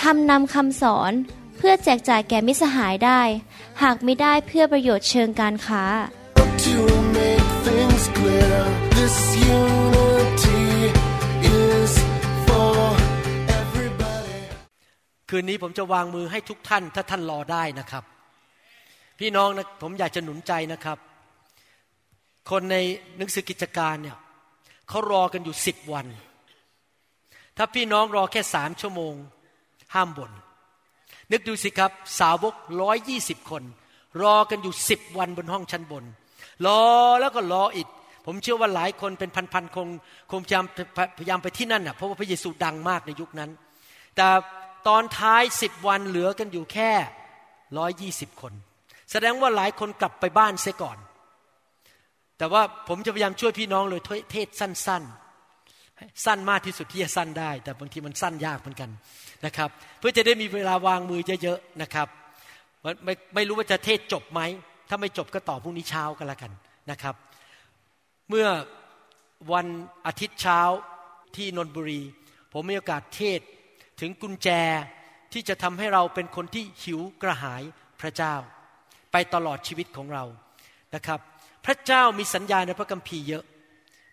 ทำนำคำสอนเพื่อแจกจ่ายแก่มิสหายได้ หากไม่ได้เพื่อประโยชน์เชิงการค้า To make things clear, this unity is for everybody. คืนนี้ผมจะวางมือให้ทุกท่านถ้าท่านรอได้นะครับ พี่น้องนะผมอยากจะหนุนใจนะครับ คนในหนังสือกิจการเนี่ยเขารอกันอยู่สิบวัน ถ้าพี่น้องรอแค่สามชั่วโมง ห้ามบน่นนึกดูสิครับ สาวกร้อยยี่สิบคน รอกันอยู่สิบวันบนห้องชั้นบน รอแล้วก็รออีก ผมเชื่อว่าหลายคนเป็นพันๆคงคงพยายามพยายามไปที่นั่นน่ะเพราะว่าพระเยซูดังมากในยุคนั้น แต่ตอนท้ายสิบวันเหลือกันอยู่แค่ร้อยยี่สิบคน แสดงว่าหลายคนกลับไปบ้านเสียก่อน แต่ว่าผมจะพยายามช่วยพี่น้องเลยเทศสั้น ๆ สั้นมากที่สุดที่จะสั้นได้ แต่บางทีมันสั้นยากเหมือนกัน นะครับ เพื่อจะได้มีเวลาวางมือเยอะๆนะครับไม่ไม่รู้ว่าจะเทศจบไหม ถ้าไม่จบก็ต่อพรุ่งนี้เช้ากันละกันนะครับ เมื่อวันอาทิตย์เช้าที่นนบุรี ผมมีโอกาสเทศถึงกุญแจที่จะทำให้เราเป็นคนที่หิวกระหายพระเจ้า ไปตลอดชีวิตของเรานะครับ พระเจ้ามีสัญญาในพระคัมภีร์เยอะ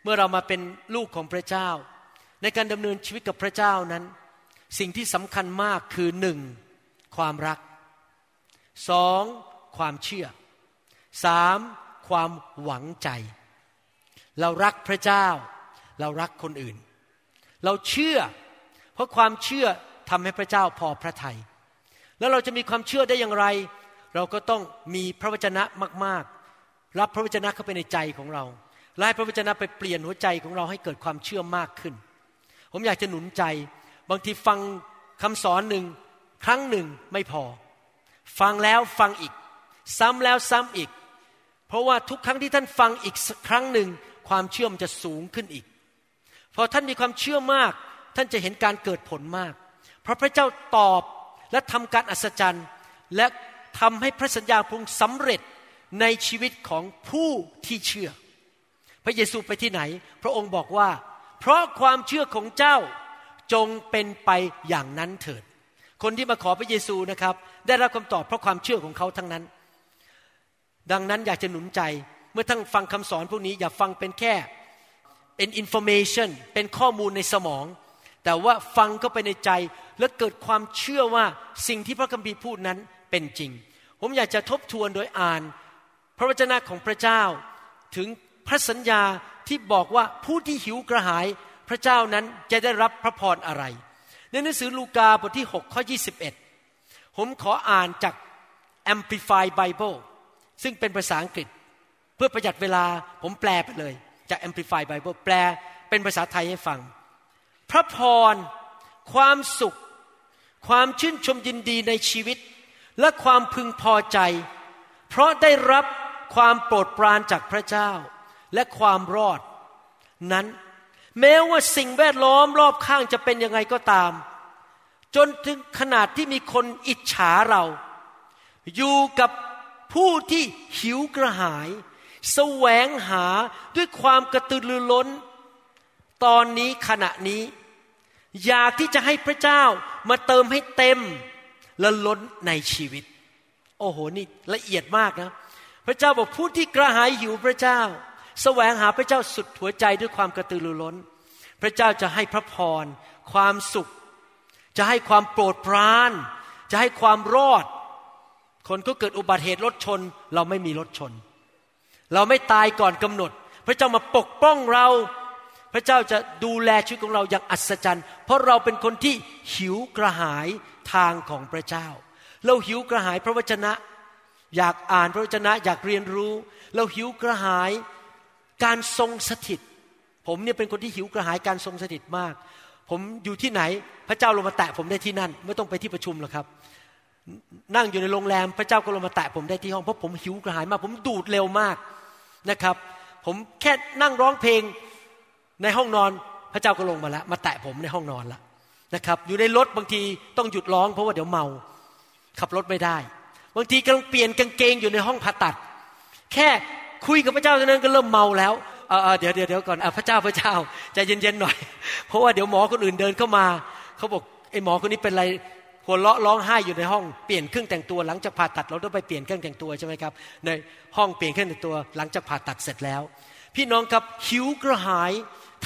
เมื่อเรามาเป็นลูกของพระเจ้า ในการดำเนินชีวิตกับพระเจ้านั้น สิ่งที่สำคัญมากคือหนึ่งความรักสองความเชื่อสามความหวังใจ เรารักพระเจ้า เรารักคนอื่น เราเชื่อ เพราะความเชื่อทำให้พระเจ้าพอพระทยัยแล้วเราจะมีความเชื่อได้อย่างไร เราก็ต้องมีพระวจนะมาก ๆ รับพระวจนะเข้าไปในใจของเราและให้พระวจนะไปเปลี่ยนหัวใจของเราให้เกิดความเชื่อมากขึ้น ผมอยากจะหนุนใจ บางทีฟังคำสอนหนึ่งครั้งหนึ่งไม่พอ ฟังแล้วฟังอีก ซ้ำแล้วซ้ำอีก เพราะว่าทุกครั้งที่ท่านฟังอีกครั้งหนึ่งความเชื่อมจะสูงขึ้นอีก พอท่านมีความเชื่อมาก ท่านจะเห็นการเกิดผลมาก เพราะพระเจ้าตอบและทำการอัศจรรย์ และทำให้พระสัญญาพงสำเร็จในชีวิตของผู้ที่เชื่อ พระเยซูไปที่ไหน พระองค์บอกว่า เพราะความเชื่อของเจ้า จงเป็นไปอย่างนั้นเถิด คนที่มาขอพระเยซูนะครับ ได้รับคำตอบเพราะความเชื่อของเขาทั้งนั้น ดังนั้นอยากจะหนุนใจเมื่อท่านฟังคำสอนพวกนี้อย่าฟังเป็นแค่เป็น information เป็นข้อมูลในสมอง แต่ว่าฟังเข้าไปในใจและเกิดความเชื่อว่าสิ่งที่พระคัมภีร์พูดนั้นเป็นจริง ผมอยากจะทบทวนโดยอ่าน พระวจนะของพระเจ้าถึงพระสัญญาที่บอกว่าผู้ที่หิวกระหาย พระเจ้านั้นจะได้รับพระพรอะไร ในหนังสือลูกาบทที่ 6 ข้อ 21 ผมขออ่านจาก Amplified Bible ซึ่งเป็นภาษาอังกฤษ เพื่อประหยัดเวลาผมแปลไปเลยจาก Amplified Bible แปลเป็นภาษาไทยให้ฟัง พระพร ความสุข ความชื่นชมยินดีในชีวิต และความพึงพอใจ เพราะได้รับความโปรดปรานจากพระเจ้า และความรอด นั้น แม้ว่าสิ่งแวดล้อมรอบข้างจะเป็นยังไงก็ตาม จนถึงขนาดที่มีคนอิจฉาเรา อยู่กับผู้ที่หิวกระหาย แสวงหาด้วยความกระตือรือร้น ตอนนี้ขณะนี้ อยากที่จะให้พระเจ้ามาเติมให้เต็มและล้นในชีวิต โอ้โหนี่ละเอียดมากนะ พระเจ้าบอกผู้ที่กระหายหิวพระเจ้า แสวงหาพระเจ้าสุดหัวใจด้วยความกระตือรือร้น พระเจ้าจะให้พระพร ความสุข จะให้ความโปรดปราน จะให้ความรอด คนก็เกิดอุบัติเหตุรถชน เราไม่มีรถชน เราไม่ตายก่อนกำหนด พระเจ้ามาปกป้องเรา พระเจ้าจะดูแลชีวิตของเราอย่างอัศจรรย์ เพราะเราเป็นคนที่หิวกระหายทางของพระเจ้า เราหิวกระหายพระวจนะ อยากอ่านพระวจนะอยากเรียนรู้ เราหิวกระหาย การทรงสถิต ผมเนี่ยเป็นคนที่หิวกระหายการทรงสถิตมาก ผมอยู่ที่ไหนพระเจ้าลงมาแตะผมได้ที่นั่น ไม่ต้องไปที่ประชุมหรอกครับ นั่งอยู่ในโรงแรมพระเจ้าก็ลงมาแตะผมได้ที่ห้องเพราะผมหิวกระหายมาก ผมดูดเร็วมากนะครับ ผมแค่นั่งร้องเพลงในห้องนอนพระเจ้าก็ลงมาแล้วมาแตะผมในห้องนอนล้วนะครับ อยู่ในรถบางทีต้องหยุดร้อง เพราะว่าเดี๋ยวเมา ขับรถไม่ได้ บางทีกำลังเปลี่ยนกางเกงอยู่ในห้องผ่าตัด แค่ คุยกับพระเจ้าเท่านั้นก็เริ่มเมาแล้วเออเออเดี๋ยวเดี๋ยวเดี๋ยวก่อนอะพระเจ้าพระเจ้าใจเย็นๆหน่อย เพราะว่าเดี๋ยวหมอคนอื่นเดินเข้ามาเขาบอกไอ้หมอคนนี้เป็นอะไรหัวเราะร้องไห้อยู่ในห้องเปลี่ยนเครื่องแต่งตัวหลังจากผ่าตัดเราต้องไปเปลี่ยนเครื่องแต่งตัวใช่ไหมครับในห้องเปลี่ยนเครื่องแต่งตัวหลังจากผ่าตัดเสร็จแล้ว พี่น้องครับหิวกระหาย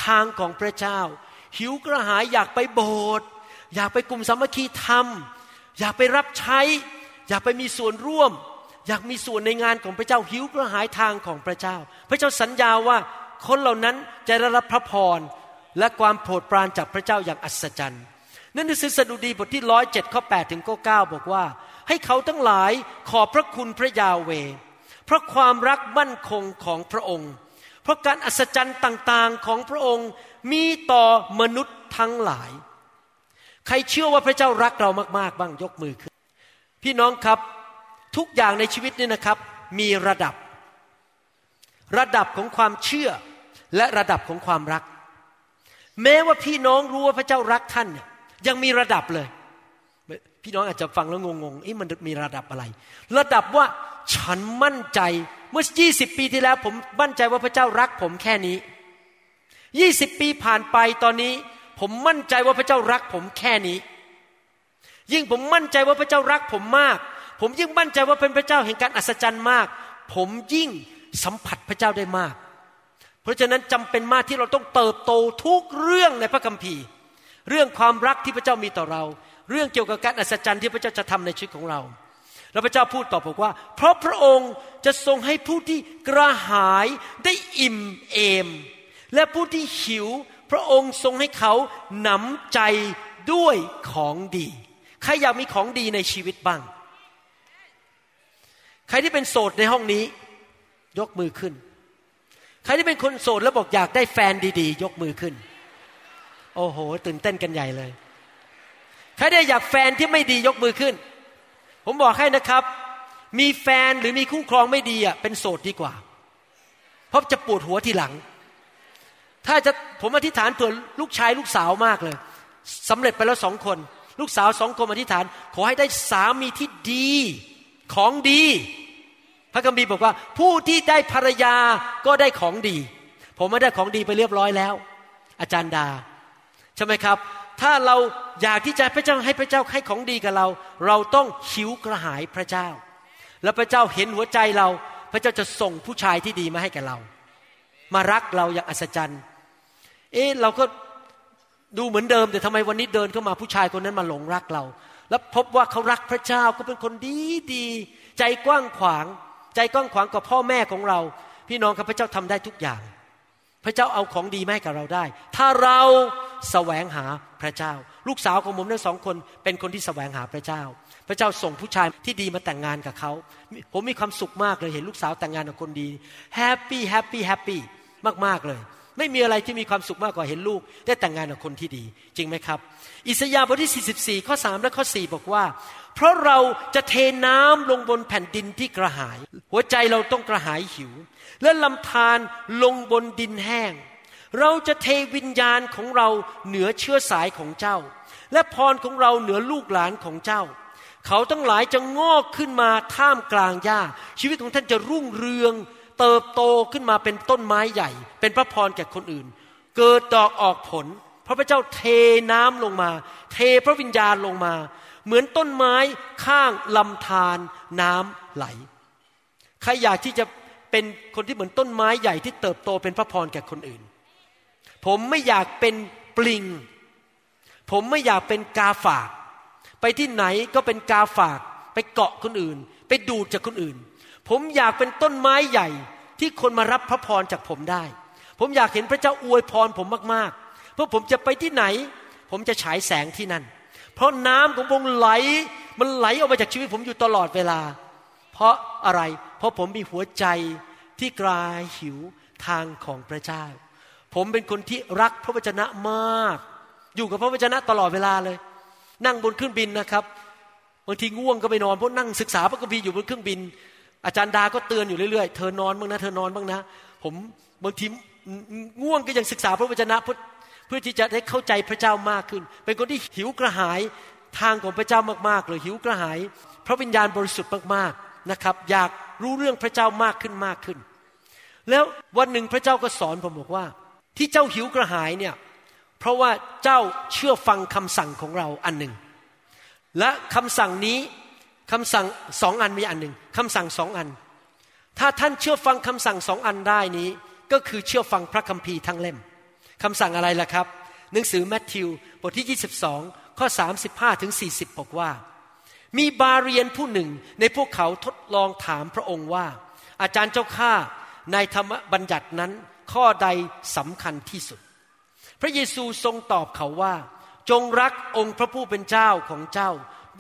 ทางของพระเจ้า หิวกระหายอยากไปโบสถ์อยากไปกลุ่มสามัคคีธรรม อยากไปรับใช้ อยากไปมีส่วนร่วม อยากมีส่วนในงานของพระเจ้าหิวกระหายทางของพระเจ้า พระเจ้าสัญญาว่าคนเหล่านั้นจะได้รับพระพรและความโปรดปรานจากพระเจ้าอย่างอัศจรรย์ นั่นคือสดุดีบทที่ร้อยเจ็ดข้อแปดถึงข้อเก้าบอกว่า ให้เขาทั้งหลายขอบพระคุณพระยาเว เพราะความรักมั่นคงของพระองค์ เพราะการอัศจรรย์ต่างๆของพระองค์มีต่อมนุษย์ทั้งหลาย ใครเชื่อว่าพระเจ้ารักเรามากๆบ้างยกมือขึ้น พี่น้องครับ ทุกอย่างในชีวิตนี่นะครับ มีระดับ ระดับของความเชื่อและระดับของความรัก แม้ว่าพี่น้องรู้ว่าพระเจ้ารักท่านเนี่ยยังมีระดับเลย พี่น้องอาจจะฟังแล้วงงๆเอ๊ะมันมีระดับอะไร ระดับว่าฉันมั่นใจเมื่อ 20 ปีที่แล้ว ผมมั่นใจว่าพระเจ้ารักผมแค่นี้ 20 ปีผ่านไปตอนนี้ ผมมั่นใจว่าพระเจ้ารักผมแค่นี้ ยิ่งผมมั่นใจว่าพระเจ้ารักผมมาก ผมยิ่งมั่นใจว่าเป็นพระเจ้าแห่งการอัศจรรย์มาก ผมยิ่งสัมผัสพระเจ้าได้มาก เพราะฉะนั้นจำเป็นมากที่เราต้องเติบโตทุกเรื่องในพระคัมภีร์ เรื่องความรักที่พระเจ้ามีต่อเรา เรื่องเกี่ยวกับการอัศจรรย์ที่พระเจ้าจะทำในชีวิตของเรา แล้วพระเจ้าพูดต่อบอกว่า เพราะพระองค์จะทรงให้ผู้ที่กระหายได้อิ่มเอม และผู้ที่หิว พระองค์ทรงให้เขาหนำใจด้วยของดี ใครอยากมีของดีในชีวิตบ้าง ใครที่เป็นโสดในห้องนี้ ยกมือขึ้น ใครที่เป็นคนโสดแล้วบอกอยากได้แฟนดีๆ ยกมือขึ้น โอ้โห ตื่นเต้นกันใหญ่เลย ใครได้อยากแฟนที่ไม่ดียกมือขึ้น ผมบอกให้นะครับ มีแฟนหรือมีคู่ครองไม่ดีอะเป็นโสดดีกว่า เพราะจะปวดหัวทีหลัง ถ้าจะผมอธิษฐานเผื่อลูกชายลูกสาวมากเลยสำเร็จไปแล้วสองคน ลูกสาวสองคนอธิษฐาน ขอให้ได้สามีที่ดี ของดี พระคัมภีร์บอกว่า ผู้ที่ได้ภรรยาก็ได้ของดี ผมไม่ได้ของดีไปเรียบร้อยแล้ว อาจารย์ดา ใช่ไหมครับ ถ้าเราอยากที่จะพระเจ้าให้พระเจ้าให้ของดีกับเรา เราต้องหิวกระหายพระเจ้า แล้วพระเจ้าเห็นหัวใจเรา พระเจ้าจะส่งผู้ชายที่ดีมาให้กับเรา มารักเราอย่างอัศจรรย์ เอ๊ะเราก็ดูเหมือนเดิมแต่ทำไมวันนี้เดินเข้ามาผู้ชายคนนั้นมาหลงรักเรา แล้วพบว่าเขารักพระเจ้าก็เป็นคนดีดีใจกว้างขวาง ใจกว้างขวางกับพ่อแม่ของเรา พี่น้องครับพระเจ้าทำได้ทุกอย่าง พระเจ้าเอาของดีมาให้กับเราได้ ถ้าเราแสวงหาพระเจ้า ลูกสาวของผมทั้งสองคน เป็นคนที่แสวงหาพระเจ้า พระเจ้าส่งผู้ชายที่ดีมาแต่งงานกับเขา ผมมีความสุขมากเลยเห็นลูกสาวแต่งงานกับคนดี happy happy happyมากๆเลย ไม่มีอะไรที่มีความสุขมากกว่าเห็นลูก ได้แต่งงานกับคนที่ดี จริงไหมครับ อิสยาห์บทที่ 44 ข้อ 3 และข้อ 4 บอกว่า เพราะเราจะเทน้ำลงบนแผ่นดินที่กระหาย หัวใจเราต้องกระหายหิว และลำธารลงบนดินแห้ง เราจะเทวิญญาณของเราเหนือเชื้อสายของเจ้า และพรของเราเหนือลูกหลานของเจ้าเขาทั้งหลายจะงอกขึ้นมาท่ามกลางหญ้า ชีวิตของท่านจะรุ่งเรือง เติบโตขึ้นมาเป็นต้นไม้ใหญ่ เป็นพระพรแก่คนอื่น เกิดดอกออกผลเพราะพระเจ้าเทน้ำลงมา เทพระวิญญาณลงมา เหมือนต้นไม้ข้างลำธารน้ำไหลใครอยากที่จะเป็นคนที่เหมือนต้นไม้ใหญ่ที่เติบโตเป็นพระพรแก่คนอื่น ผมไม่อยากเป็นปลิง ผมไม่อยากเป็นกาฝาก ไปที่ไหนก็เป็นกาฝาก ไปเกาะคนอื่น ไปดูดจากคนอื่น ผมอยากเป็นต้นไม้ใหญ่ที่คนมารับพระพรจากผมได้ ผมอยากเห็นพระเจ้าอวยพรผมมากๆ เพราะผมจะไปที่ไหน ผมจะฉายแสงที่นั่น เพราะน้ำของผมไหล มันไหลออกมาจากชีวิตผมอยู่ตลอดเวลา เพราะอะไร เพราะผมมีหัวใจที่กลายหิวทางของพระเจ้า ผมเป็นคนที่รักพระวจนะมาก อยู่กับพระวจนะตลอดเวลาเลย นั่งบนเครื่องบินนะครับ บางทีง่วงก็ไปนอนเพราะนั่งศึกษาพระคัมภีร์อยู่บนเครื่องบิน อาจารย์ดาก็เตือนอยู่เรื่อยๆ เธอนอนบ้างนะเธอนอนบ้างนะ ผมบางทีง่วงก็ยังศึกษาพระวจนะเพื่อเพื่อที่จะได้เข้าใจพระเจ้ามากขึ้น เป็นคนที่หิวกระหายทางของพระเจ้ามากๆเลยหิวกระหาย พระวิญญาณบริสุทธิ์มากๆนะครับ อยากรู้เรื่องพระเจ้ามากขึ้นมากขึ้น แล้ววันหนึ่งพระเจ้าก็สอนผมบอกว่า ที่เจ้าหิวกระหายเนี่ยเพราะว่าเจ้าเชื่อฟังคำสั่งของเราอันหนึ่งและคำสั่งนี้ คำสั่งสองอันมีอันหนึ่งคำสั่งสองอัน ถ้าท่านเชื่อฟังคำสั่งสองอันได้นี้ ก็คือเชื่อฟังพระคัมภีร์ทั้งเล่มคำสั่งอะไรล่ะครับ หนังสือแมทธิวบทที่ 22 ข้อ 35 ถึง 40 บอกว่า มีบาเรียนผู้หนึ่งในพวกเขาทดลองถามพระองค์ว่า อาจารย์เจ้าข้าในธรรมบัญญัตินั้นข้อใดสำคัญที่สุด พระเยซูทรงตอบเขาว่า จงรักองค์พระผู้เป็นเจ้าของเจ้า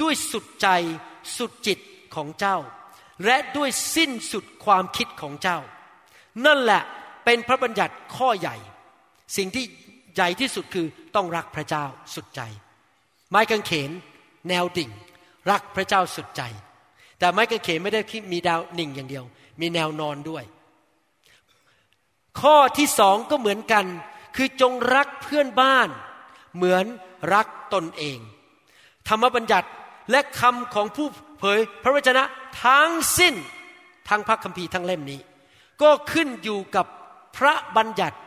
ด้วยสุดใจสุดจิตของเจ้า และด้วยสิ้นสุดความคิดของเจ้า นั่นแหละเป็นพระบัญญัติข้อใหญ่ สิ่งที่ใหญ่ที่สุดคือต้องรักพระเจ้าสุดใจ ไม้กางเขน แนวดิ่ง รักพระเจ้าสุดใจ แต่ไม้กางเขนไม่ได้มีดาวนิ่งอย่างเดียว มีแนวนอนด้วย ข้อที่สองก็เหมือนกัน คือจงรักเพื่อนบ้าน เหมือนรักตนเอง ธรรมบัญญัติ และคำของผู้เผยพระวจนะทั้งสิ้นทั้งพระคัมภีร์ทั้งเล่มนี้ ก็ขึ้นอยู่กับพระบัญญัติ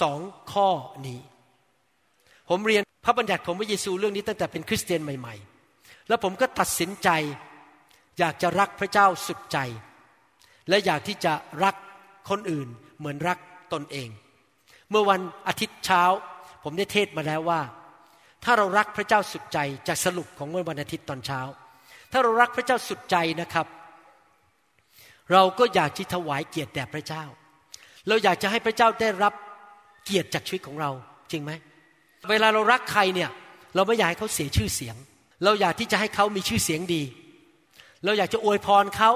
สองข้อนี้ ผมเรียนพระบัญญัติของพระเยซูเรื่องนี้ตั้งแต่เป็นคริสเตียนใหม่ ๆ แล้วผมก็ตัดสินใจ อยากจะรักพระเจ้าสุดใจ และอยากที่จะรักคนอื่นเหมือนรักตนเอง เมื่อวันอาทิตย์เช้า ผมได้เทศมาแล้วว่า ถ้าเรารักพระเจ้าสุดใจจากสรุปของวันอาทิตย์ตอนเช้า ถ้าเรารักพระเจ้าสุดใจนะครับ เราก็อยากที่ถวายเกียรติแด่พระเจ้า เราอยากจะให้พระเจ้าได้รับเกียรติจากชีวิตของเราจริงไหมเวลาเรารักใครเนี่ย เราไม่อยากให้เขาเสียชื่อเสียง เราอยากที่จะให้เขามีชื่อเสียงดี เราอยากจะอวยพรเขา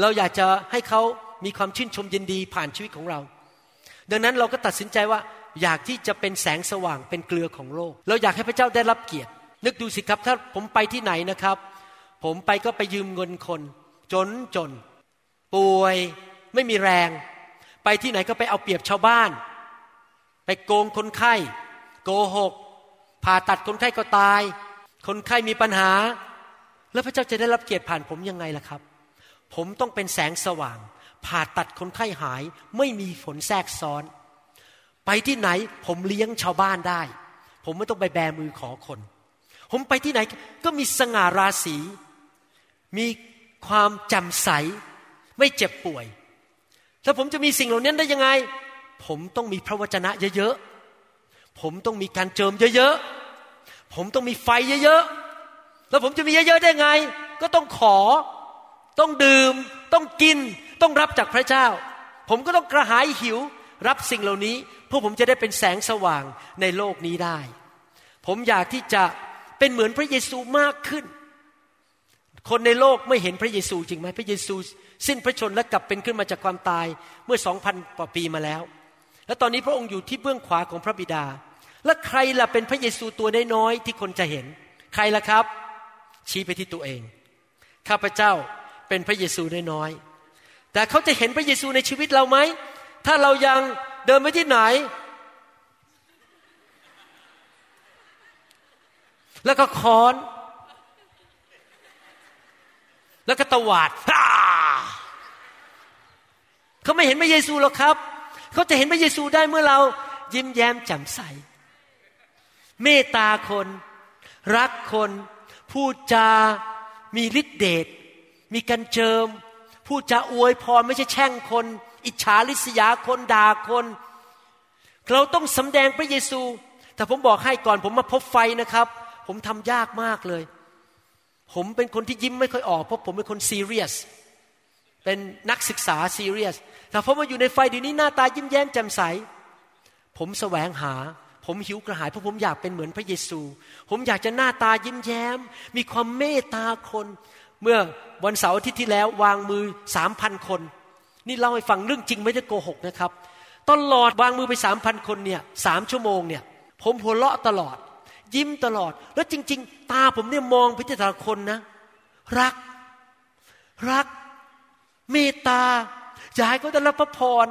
เราอยากจะให้เขามีความชื่นชมยินดีผ่านชีวิตของเรา ดังนั้นเราก็ตัดสินใจว่า อยากที่จะเป็นแสงสว่างเป็นเกลือของโลก เราอยากให้พระเจ้าได้รับเกียรติ นึกดูสิครับถ้าผมไปที่ไหนนะครับ ผมไปก็ไปยืมเงินคน จนจน ป่วยไม่มีแรง ไปที่ไหนก็ไปเอาเปรียบชาวบ้าน ไปโกงคนไข้ โกหกผ่าตัดคนไข้ก็ตาย คนไข้มีปัญหา แล้วพระเจ้าจะได้รับเกียรติผ่านผมยังไงล่ะครับ ผมต้องเป็นแสงสว่าง ผ่าตัดคนไข้หายไม่มีผลแทรกซ้อน ไปที่ไหนผมเลี้ยงชาวบ้านได้ ผมไม่ต้องไปแบมือขอคน ผมไปที่ไหนก็มีสง่าราศี มีความจำใส ไม่เจ็บป่วย แล้วผมจะมีสิ่งเหล่านี้ได้ยังไง ผมต้องมีพระวจนะเยอะๆ ผมต้องมีการเจิมเยอะๆ ผมต้องมีไฟเยอะๆ แล้วผมจะมีเยอะๆได้ไง ก็ต้องขอ ต้องดื่ม ต้องกิน ต้องรับจากพระเจ้า ผมก็ต้องกระหายหิวรับสิ่งเหล่านี้ เพื่อผมจะได้เป็นแสงสว่างในโลกนี้ได้ ผมอยากที่จะเป็นเหมือนพระเยซูมากขึ้น คนในโลกไม่เห็นพระเยซูจริงไหมพระเยซู สิ้นพระชนและกลับเป็นขึ้นมาจากความตายเมื่อสองพันกว่าปีมาแล้ว และตอนนี้พระองค์อยู่ที่เบื้องขวาของพระบิดา และใครล่ะเป็นพระเยซูตัวน้อยๆที่คนจะเห็น ใครล่ะครับ ชี้ไปที่ตัวเอง ข้าพเจ้าเป็นพระเยซูน้อยๆแต่เขาจะเห็นพระเยซูในชีวิตเราไหม ถ้าเรายัง เดินไปที่ไหน แล้วก็ค้อน แล้วก็ตวาดเขาไม่เห็นพระเยซูหรอกครับ เขาจะเห็นพระเยซูได้เมื่อเรายิ้มแย้มแจ่มใส เมตตาคน รักคน พูดจา มีฤทธิเดช มีการเจิม พูดจาอวยพรไม่ใช่แช่งคน อิจฉาริษยาคนด่าคน เราต้องสำแดงพระเยซู แต่ผมบอกให้ก่อนผมมาพบไฟนะครับ ผมทำยากมากเลย ผมเป็นคนที่ยิ้มไม่ค่อยออกเพราะผมเป็นคนซีเรียสเป็นนักศึกษาซีเรียส แต่พอมาอยู่ในไฟเดี๋ยวนี้หน้าตายิ้มแย้มแจ่มใส ผมแสวงหา ผมหิวกระหายเพราะผมอยากเป็นเหมือนพระเยซู ผมอยากจะหน้าตายิ้มแย้ม มีความเมตตาคน เมื่อวันเสาร์อาทิตย์ที่แล้ววางมือสามพันคน นี่เล่าให้ฟังเรื่องจริงไม่ได้โกหกนะครับ ตลอดวางมือไปสามพันคนเนี่ยสามชั่วโมงเนี่ย ผมหัวเราะตลอด ยิ้มตลอด แล้วจริง ๆ ตาผมเนี่ยมองไปที่แต่ละคนนะ รัก รัก เมตตาอยากให้เขาได้รับพระพร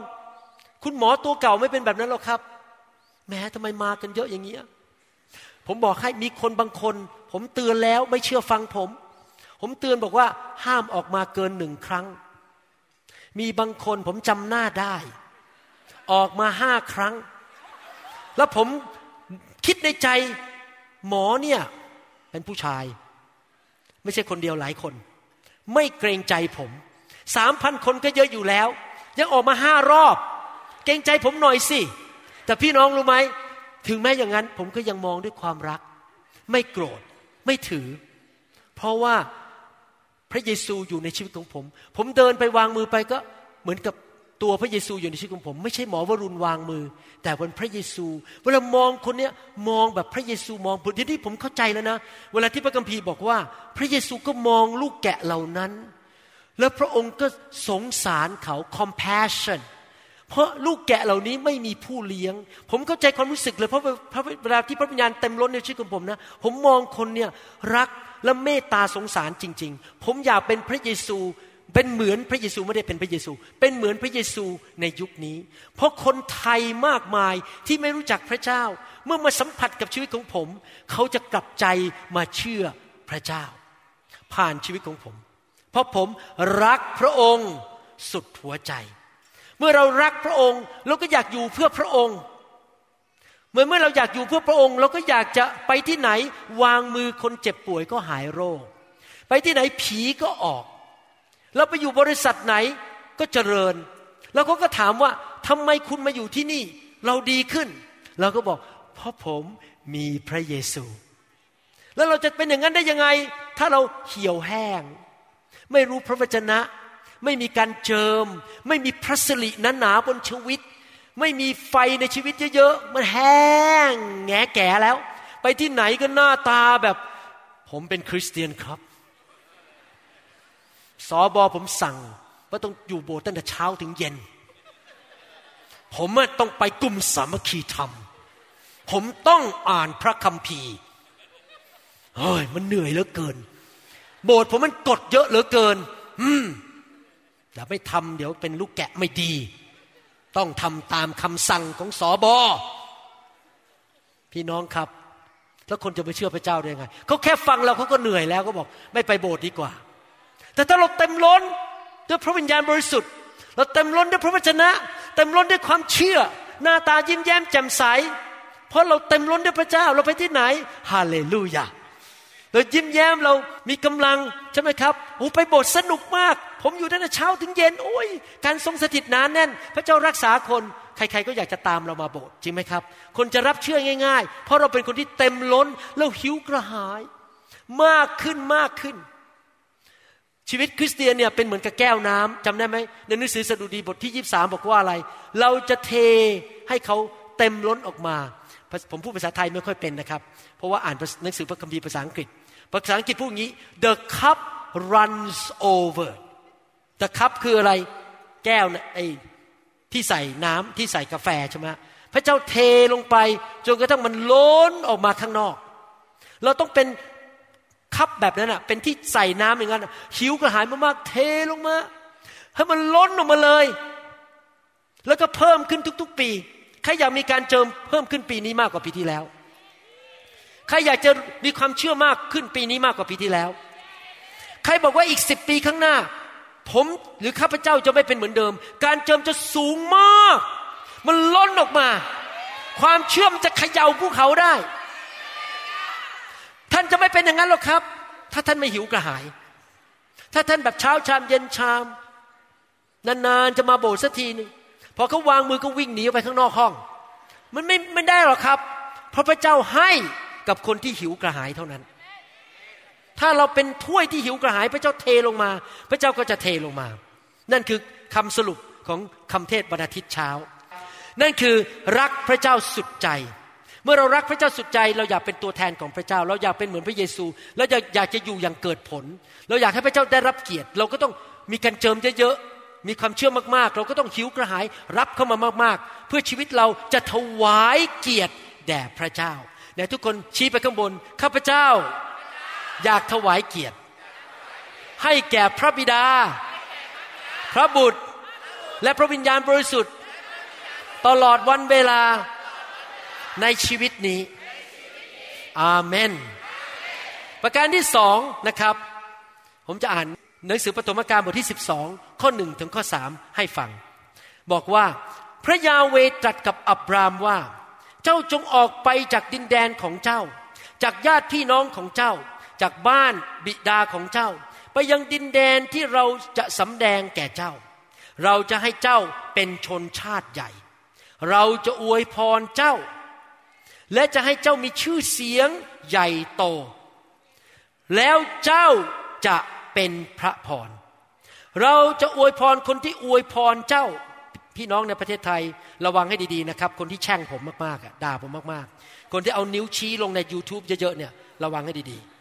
คุณหมอตัวเก่าไม่เป็นแบบนั้นหรอกครับแม้ทำไมมากันเยอะอย่างเงี้ยผมบอกให้มีคนบางคน ผมเตือนแล้วไม่เชื่อฟังผม ผมเตือนบอกว่าห้ามออกมาเกินหนึ่งครั้ง มีบางคนผมจำหน้าได้ ออกมาห้าครั้ง แล้วผมคิดในใจหมอเนี่ย เป็นผู้ชาย ไม่ใช่คนเดียวหลายคน ไม่เกรงใจผมสามพันคนก็เยอะอยู่แล้ว ยังออกมาห้ารอบ เกรงใจผมหน่อยสิ แต่พี่น้องรู้ไหม ถึงแม้อย่างนั้น ผมก็ยังมองด้วยความรัก ไม่โกรธไม่ถือ เพราะว่า พระเยซูอยู่ในชีวิตของผม ผมเดินไปวางมือไปก็เหมือนกับตัวพระเยซูอยู่ในชีวิตของผม ไม่ใช่หมอวรุณวางมือ แต่วันพระเยซู เวลามองคนเนี้ยมองแบบพระเยซูมองผมที่ที่ผมเข้าใจแล้วนะ เวลาที่พระคัมภีร์บอกว่า พระเยซูก็มองลูกแกะเหล่านั้น แล้วพระองค์ก็สงสารเขา compassion เพราะลูกแกะเหล่านี้ไม่มีผู้เลี้ยง ผมเข้าใจความรู้สึกเลยเพราะเวลาที่พระวิญญาณเต็มล้นในชีวิตของผมนะ ผมมองคนเนี่ยรัก และเมตตาสงสารจริง ๆ ผมอยากเป็นพระเยซูเป็นเหมือนพระเยซูไม่ได้เป็นพระเยซู เป็นเหมือนพระเยซูในยุคนี้ เพราะคนไทยมากมายที่ไม่รู้จักพระเจ้า เมื่อมาสัมผัสกับชีวิตของผม เขาจะกลับใจมาเชื่อพระเจ้า ผ่านชีวิตของผม เพราะผมรักพระองค์สุดหัวใจ เมื่อเรารักพระองค์เราก็อยากอยู่เพื่อพระองค์ เมื่อเมื่อเราอยากอยู่เพื่อพระองค์ เราก็อยากจะไปที่ไหนวางมือคนเจ็บป่วยก็หายโรค ไปที่ไหนผีก็ออก เราไปอยู่บริษัทไหนก็เจริญ แล้วเขาก็ถามว่าทำไมคุณมาอยู่ที่นี่ เราดีขึ้น เราก็บอก เพราะผมมีพระเยซู แล้วเราจะเป็นอย่างนั้นได้ยังไง ถ้าเราเหี่ยวแห้ง ไม่รู้พระวจนะ ไม่มีการเจิม ไม่มีพระสิริหนาๆบนชีวิต ไม่มีไฟในชีวิตเยอะๆ มันแห้งแงแก่แล้ว ไปที่ไหนก็หน้าตาแบบ ผมเป็นคริสเตียนครับ สอบอผมสั่งว่าต้องอยู่โบสถ์ตั้งแต่เช้าถึงเย็น ผมต้องไปกลุ่มสามัคคีธรรม ผมต้องอ่านพระคัมภีร์เฮ้ยมันเหนื่อยเหลือเกิน โบสถ์ผมมันกดเยอะเหลือเกิน อืมอย่าไม่ทำเดี๋ยวเป็นลูกแกะไม่ดี ต้องทำตามคำสั่งของสอบอพี่น้องครับ แล้วคนจะไปเชื่อพระเจ้าได้ยังไงเขาแค่ฟังเราเขาก็เหนื่อยแล้วก็บอก ไม่ไปโบสถ์ดีกว่า แต่ถ้าเราเต็มล้นด้วยพระวิญญาณบริสุทธิ์ เราเต็มล้นด้วยพระวจนะ เต็มล้นด้วยความเชื่อ หน้าตายิ้มแย้มแจ่มใส เพราะเราเต็มล้นด้วยพระเจ้า เราไปที่ไหนฮาเลลูยาเรายิ้มแย้มเรามีกำลังใช่ไหมครับโอ้ไปโบสถ์สนุกมาก ผมอยู่ตั้งแต่เช้าถึงเย็น โอ้ย การทรงสถิตนานแน่น พระเจ้ารักษาคน ใครๆก็อยากจะตามเรามาโบสถ์จริงไหมครับ คนจะรับเชื่อง่าย ๆ เพราะเราเป็นคนที่เต็มล้นแล้วหิวกระหาย มากขึ้นมากขึ้น ชีวิตคริสเตียนเนี่ยเป็นเหมือนกับแก้วน้ำจำได้ไหมในหนังสือสดุดีบทที่ 23 บอกว่าอะไร เราจะเทให้เขาเต็มล้นออกมา ผมพูดภาษาไทยไม่ค่อยเป็นนะครับ เพราะว่าอ่านหนังสือพระคัมภีร์ภาษาอังกฤษ ภาษาอังกฤษพูดอย่างนี้ the cup runs over the cup คืออะไรแก้วไอ้ที่ใส่น้ำที่ใส่กาแฟใช่ไหมพระเจ้าเทลงไปจนกระทั่งมันล้นออกมาข้างนอก เราต้องเป็นคัพแบบนั้นอะเป็นที่ใส่น้ำอย่างนั้นหิวกระหายมากๆเทลงมาให้มันล้นออกมาเลย แล้วก็เพิ่มขึ้นทุก ๆ ปีใครอยากมีการเจิมเพิ่มขึ้นปีนี้มากกว่าปีที่แล้วใครอยากจะมีความเชื่อมากขึ้นปีนี้มากกว่าปีที่แล้ว ใครบอกว่าอีกสิบปีข้างหน้า ผมหรือข้าพเจ้าจะไม่เป็นเหมือนเดิม การเจิมจะสูงมาก มันล้นออกมา ความเชื่อมจะเขย่าภูเขาได้ ท่านจะไม่เป็นอย่างนั้นหรอกครับ ถ้าท่านไม่หิวกระหาย ถ้าท่านแบบเช้าชามเย็นชาม นานๆจะมาโบสถ์สักทีหนึ่งพอเขาวางมือก็วิ่งหนีไปข้างนอกห้อง มันไม่ไม่ได้หรอกครับ เพราะพระเจ้าให้กับคนที่หิวกระหายเท่านั้น ถ้าเราเป็นถ้วยที่หิวกระหายพระเจ้าเทลงมา พระเจ้าก็จะเทลงมา นั่นคือคำสรุปของคำเทศบรรทิตย์เช้า นั่นคือรักพระเจ้าสุดใจ เมื่อเรารักพระเจ้าสุดใจ เราอยากเป็นตัวแทนของพระเจ้า เราอยากเป็นเหมือนพระเยซูแล้วอยากจะอยู่อย่างเกิดผล เราอยากให้พระเจ้าได้รับเกียรติ เราก็ต้องมีการเจิมเยอะๆมีความเชื่อมากๆ เราก็ต้องหิวกระหายรับเข้ามามากๆ เพื่อชีวิตเราจะถวายเกียรติแด่พระเจ้าเดี๋ยวทุกคนชี้ไปข้างบนข้าพเจ้า อยากถวายเกียรติ ให้แก่พระบิดา พระบุตรและพระวิญญาณบริสุทธิ์ ตลอดวันเวลาในชีวิตนี้ อาเมน ประการที่สองนะครับ ผมจะอ่านหนังสือปฐมกาลบทที่ 12 ข้อหนึ่งถึงข้อสามให้ฟัง บอกว่าพระยาเวตรัสกับอับรามว่า เจ้าจงออกไปจากดินแดนของเจ้า จากญาติพี่น้องของเจ้า จากบ้านบิดาของเจ้า ไปยังดินแดนที่เราจะสำแดงแก่เจ้า เราจะให้เจ้าเป็นชนชาติใหญ่ เราจะอวยพรเจ้า และจะให้เจ้ามีชื่อเสียงใหญ่โต แล้วเจ้าจะเป็นพระพร เราจะอวยพรคนที่อวยพรเจ้าพี่น้องในประเทศไทยระวังให้ดีๆนะครับ คนที่แช่งผมมากๆด่าผมมากๆ คนที่เอานิ้วชี้ลงใน YouTube เยอะๆเนี่ยระวังให้ดีๆ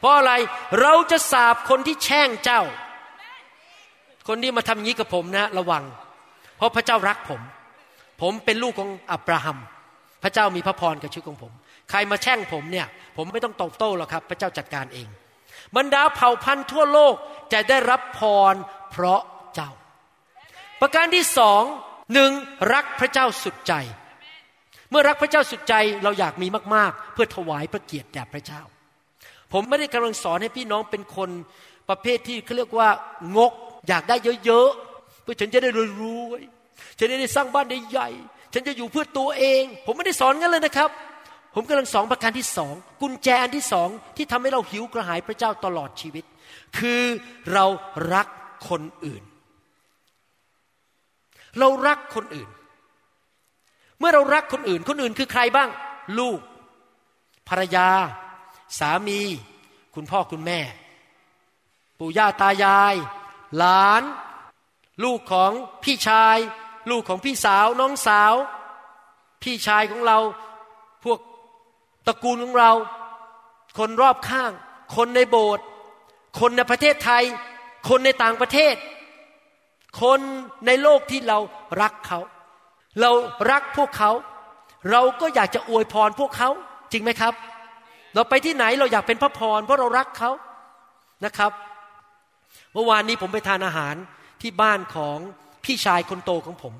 เพราะอะไรเราจะสาบคนที่แช่งเจ้า คนที่มาทำอย่างนี้กับผมนะระวัง เพราะพระเจ้ารักผม ผมเป็นลูกของอับราฮัม พระเจ้ามีพระพรกับชีวิตของผม ใครมาแช่งผมเนี่ย ผมไม่ต้องตอบโต้หรอกครับ พระเจ้าจัดการเอง บรรดาเผ่าพันธุ์ทั่วโลกจะได้รับพรเพราะเจ้า ประการที่สองหนึ่งรักพระเจ้าสุดใจ เมื่อรักพระเจ้าสุดใจเราอยากมีมาก ๆ เพื่อถวายพระเกียรติแด่พระเจ้า ผมไม่ได้กำลังสอนให้พี่น้องเป็นคนประเภทที่เขาเรียกว่างก อยากได้เยอะๆเพื่อฉันจะได้รวยๆฉันจะได้สร้างบ้านได้ใหญ่ฉันจะอยู่เพื่อตัวเอง ผมไม่ได้สอนงั้นเลยนะครับ ผมกำลังสอนประการที่สองกุญแจอันที่สองที่ทำให้เราหิวกระหายพระเจ้าตลอดชีวิต คือเรารักคนอื่น เรารักคนอื่น เมื่อเรารักคนอื่น คนอื่นคือใครบ้าง ลูก ภรรยา สามี คุณพ่อคุณแม่ ปู่ย่าตายาย หลาน ลูกของพี่ชาย ลูกของพี่สาวน้องสาว พี่ชายของเรา พวกตระกูลของเรา คนรอบข้าง คนในโบสถ์คนในประเทศไทย คนในต่างประเทศ คนในโลกที่เรารักเขา เรารักพวกเขา เราก็อยากจะอวยพรพวกเขาจริงไหมครับ เราไปที่ไหนเราอยากเป็นพระพรเพราะเรารักเขานะครับ เมื่อวานนี้ผมไปทานอาหารที่บ้านของพี่ชายคนโตของผม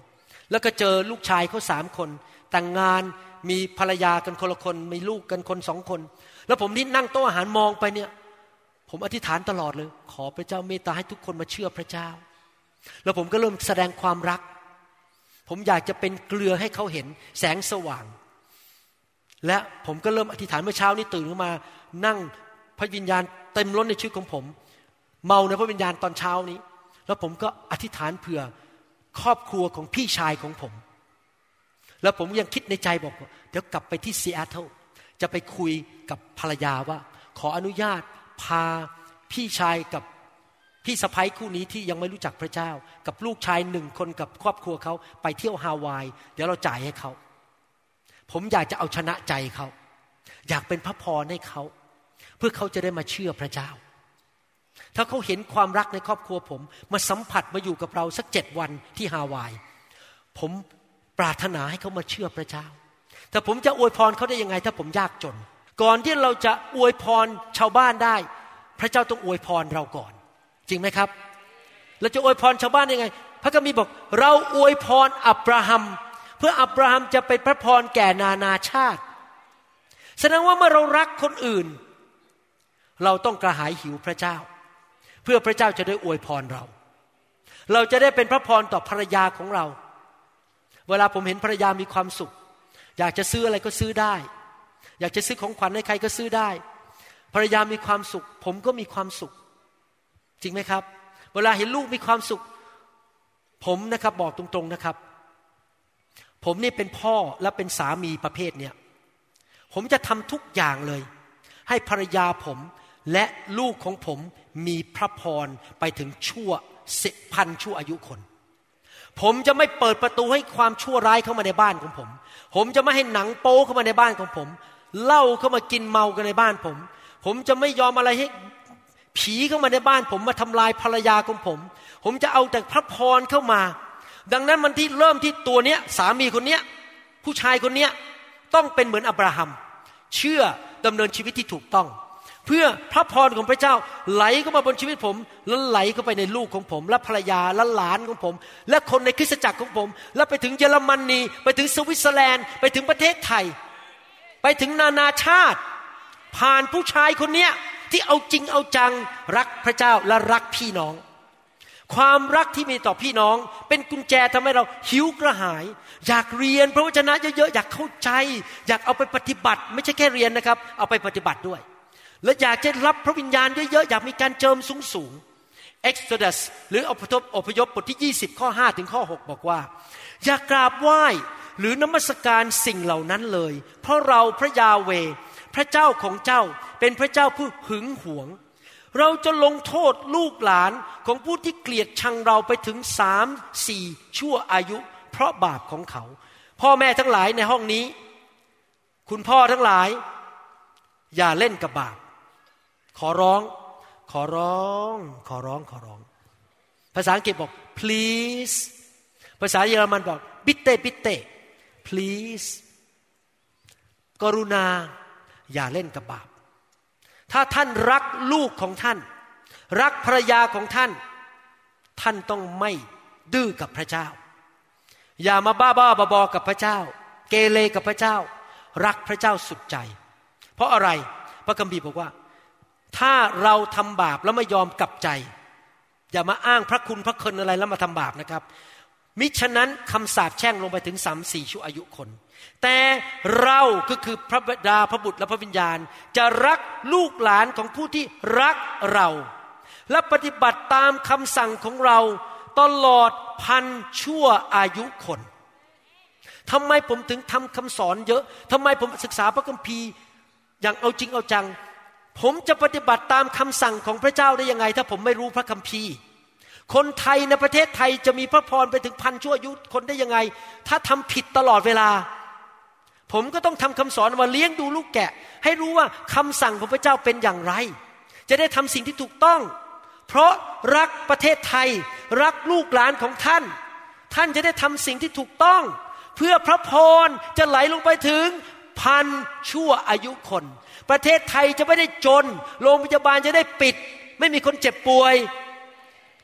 แล้วก็เจอลูกชายเขาสามคน แต่งงานมีภรรยากันคนละคนมีลูกกันคนสองคน แล้วผมนี่นั่งโต๊ะอาหารมองไปเนี่ย ผมอธิษฐานตลอดเลย ขอพระเจ้าเมตตาให้ทุกคนมาเชื่อพระเจ้า แล้วผมก็เริ่มแสดงความรัก ผมอยากจะเป็นเกลือให้เขาเห็นแสงสว่าง และผมก็เริ่มอธิษฐานเมื่อเช้านี้ตื่นขึ้นมา นั่งพระวิญญาณเต็มล้นในชีวิตของผม เมาในพระวิญญาณตอนเช้านี้ แล้วผมก็อธิษฐานเผื่อครอบครัวของพี่ชายของผม แล้วผมยังคิดในใจบอกว่าเดี๋ยวกลับไปที่ซีแอตเทิลจะไปคุยกับภรรยาว่า ขออนุญาตพาพี่ชายกับพี่สะพ้ยคู่นี้ที่ยังไม่รู้จักพระเจ้า กับลูกชายหนึ่งคนกับครอบครัวเขาไปเที่ยวฮาวาย เดี๋ยวเราจ่ายให้เขา ผมอยากจะเอาชนะใจเขา อยากเป็นพระพรให้เขา เพื่อเขาจะได้มาเชื่อพระเจ้า ถ้าเขาเห็นความรักในครอบครัวผม มาสัมผัสมาอยู่กับเราสักเจ็ดวันที่ฮาวาย ผมปรารถนาให้เขามาเชื่อพระเจ้า แต่ผมจะอวยพรเขาได้ยังไง ถ้าผมยากจน ก่อนที่เราจะอวยพรชาวบ้านได้ พระเจ้าต้องอวยพรเราก่อน จริงไหมครับ เราจะอวยพรชาวบ้านยังไง พระคัมภีร์บอก เราอวยพรอับราฮัม เพื่ออับราฮัมจะเป็นพระพรแก่นานาชาติ แสดงว่าเมื่อเรารักคนอื่น เราต้องกระหายหิวพระเจ้า เพื่อพระเจ้าจะได้อวยพรเรา เราจะได้เป็นพระพรต่อภรรยาของเรา เวลาผมเห็นภรรยามีความสุข อยากจะซื้ออะไรก็ซื้อได้ อยากจะซื้อของขวัญให้ใครก็ซื้อได้ ภรรยามีความสุข ผมก็มีความสุข จริงไหมครับ เวลาเห็นลูกมีความสุข ผมนะครับบอกตรงๆนะครับ ผมนี่เป็นพ่อและเป็นสามีประเภทเนี้ยผมจะทำทุกอย่างเลย ให้ภรรยาผมและลูกของผมมีพระพรไปถึงชั่วสิบพันชั่วอายุคน ผมจะไม่เปิดประตูให้ความชั่วร้ายเข้ามาในบ้านของผม ผมจะไม่ให้หนังโป๊เข้ามาในบ้านของผมเหล้าเข้ามากินเมากันในบ้านผม ผมจะไม่ยอมอะไรให้ผีเข้ามาในบ้าน ผมมาทำลายภรรยาของผม ผมจะเอาแต่พระพรเข้ามา ดังนั้นมันที่เริ่มที่ตัวเนี้ยสามีคนเนี้ยผู้ชายคนเนี้ยต้องเป็นเหมือนอับราฮัม เชื่อดำเนินชีวิตที่ถูกต้อง เพื่อพระพรของพระเจ้าไหลเข้ามาบนชีวิตผมแล้วไหลเข้าไปในลูกของผม และภรรยาและหลานของผม และคนในคริสตจักรของผม และไปถึงเยอรมนีไปถึงสวิตเซอร์แลนด์ ไปถึงประเทศไทย ไปถึงนานาชาติ ผ่านผู้ชายคนเนี้ยที่เอาจริงเอาจังรักพระเจ้าและรักพี่น้อง ความรักที่มีต่อพี่น้อง เป็นกุญแจทำให้เราหิวกระหาย อยากเรียนพระวจนะเยอะๆอยากเข้าใจ อยากเอาไปปฏิบัติ ไม่ใช่แค่เรียนนะครับ เอาไปปฏิบัติด้วย และอยากจะรับพระวิญญาณเยอะๆอยากมีการเจิมสูงๆ Exodus หรืออพยพอพยพบทที่ 20 ข้อ 5 ถึงข้อ 6 บอกว่า อย่ากราบไหว้หรือนมัสการสิ่งเหล่านั้นเลย เพราะเราพระยาเว พระเจ้าของเจ้าเป็นพระเจ้าผู้หึงหวง เราจะลงโทษลูกหลานของผู้ที่เกลียดชังเราไปถึงสามสี่ชั่วอายุ เพราะบาปของเขา พ่อแม่ทั้งหลายในห้องนี้ คุณพ่อทั้งหลาย อย่าเล่นกับบาป ขอร้อง ขอร้อง ขอร้องขอร้อง ภาษาอังกฤษบอก please ภาษาเยอรมันบอก bitte bitte please กรุณาอย่าเล่นกับบาป ถ้าท่านรักลูกของท่าน รักภรรยาของท่าน ท่านต้องไม่ดื้อกับพระเจ้า อย่ามาบ้าบ้าบอๆกับพระเจ้า เกเรกับพระเจ้า รักพระเจ้าสุดใจ เพราะอะไรพระคัมภีร์บอกว่า ถ้าเราทำบาปแล้วไม่ยอมกลับใจ อย่ามาอ้างพระคุณพระคุณอะไรแล้วมาทำบาปนะครับ มิฉะนั้นคำสาปแช่งลงไปถึงสามสี่ชั่วอายุคน แต่เราก็คือพระบิดาพระบุตรและพระวิญญาณ จะรักลูกหลานของผู้ที่รักเรา และปฏิบัติตามคำสั่งของเราตลอดพันชั่วอายุคนทำไมผมถึงทำคำสอนเยอะทำไมผมศึกษาพระคัมภีร์อย่างเอาจริงเอาจัง ผมจะปฏิบัติตามคำสั่งของพระเจ้าได้ยังไง ถ้าผมไม่รู้พระคัมภีร์ คนไทยในประเทศไทยจะมีพระพรไปถึงพันชั่วอายุคนได้ยังไง ถ้าทำผิดตลอดเวลา ผมก็ต้องทำคำสอนมาเลี้ยงดูลูกแกะ ให้รู้ว่าคำสั่งของพระเจ้าเป็นอย่างไร จะได้ทำสิ่งที่ถูกต้อง เพราะรักประเทศไทย รักลูกหลานของท่าน ท่านจะได้ทำสิ่งที่ถูกต้อง เพื่อพระพรจะไหลลงไปถึงพันชั่วอายุคน ประเทศไทยจะไม่ได้จน โรงพยาบาลจะได้ปิด ไม่มีคนเจ็บป่วย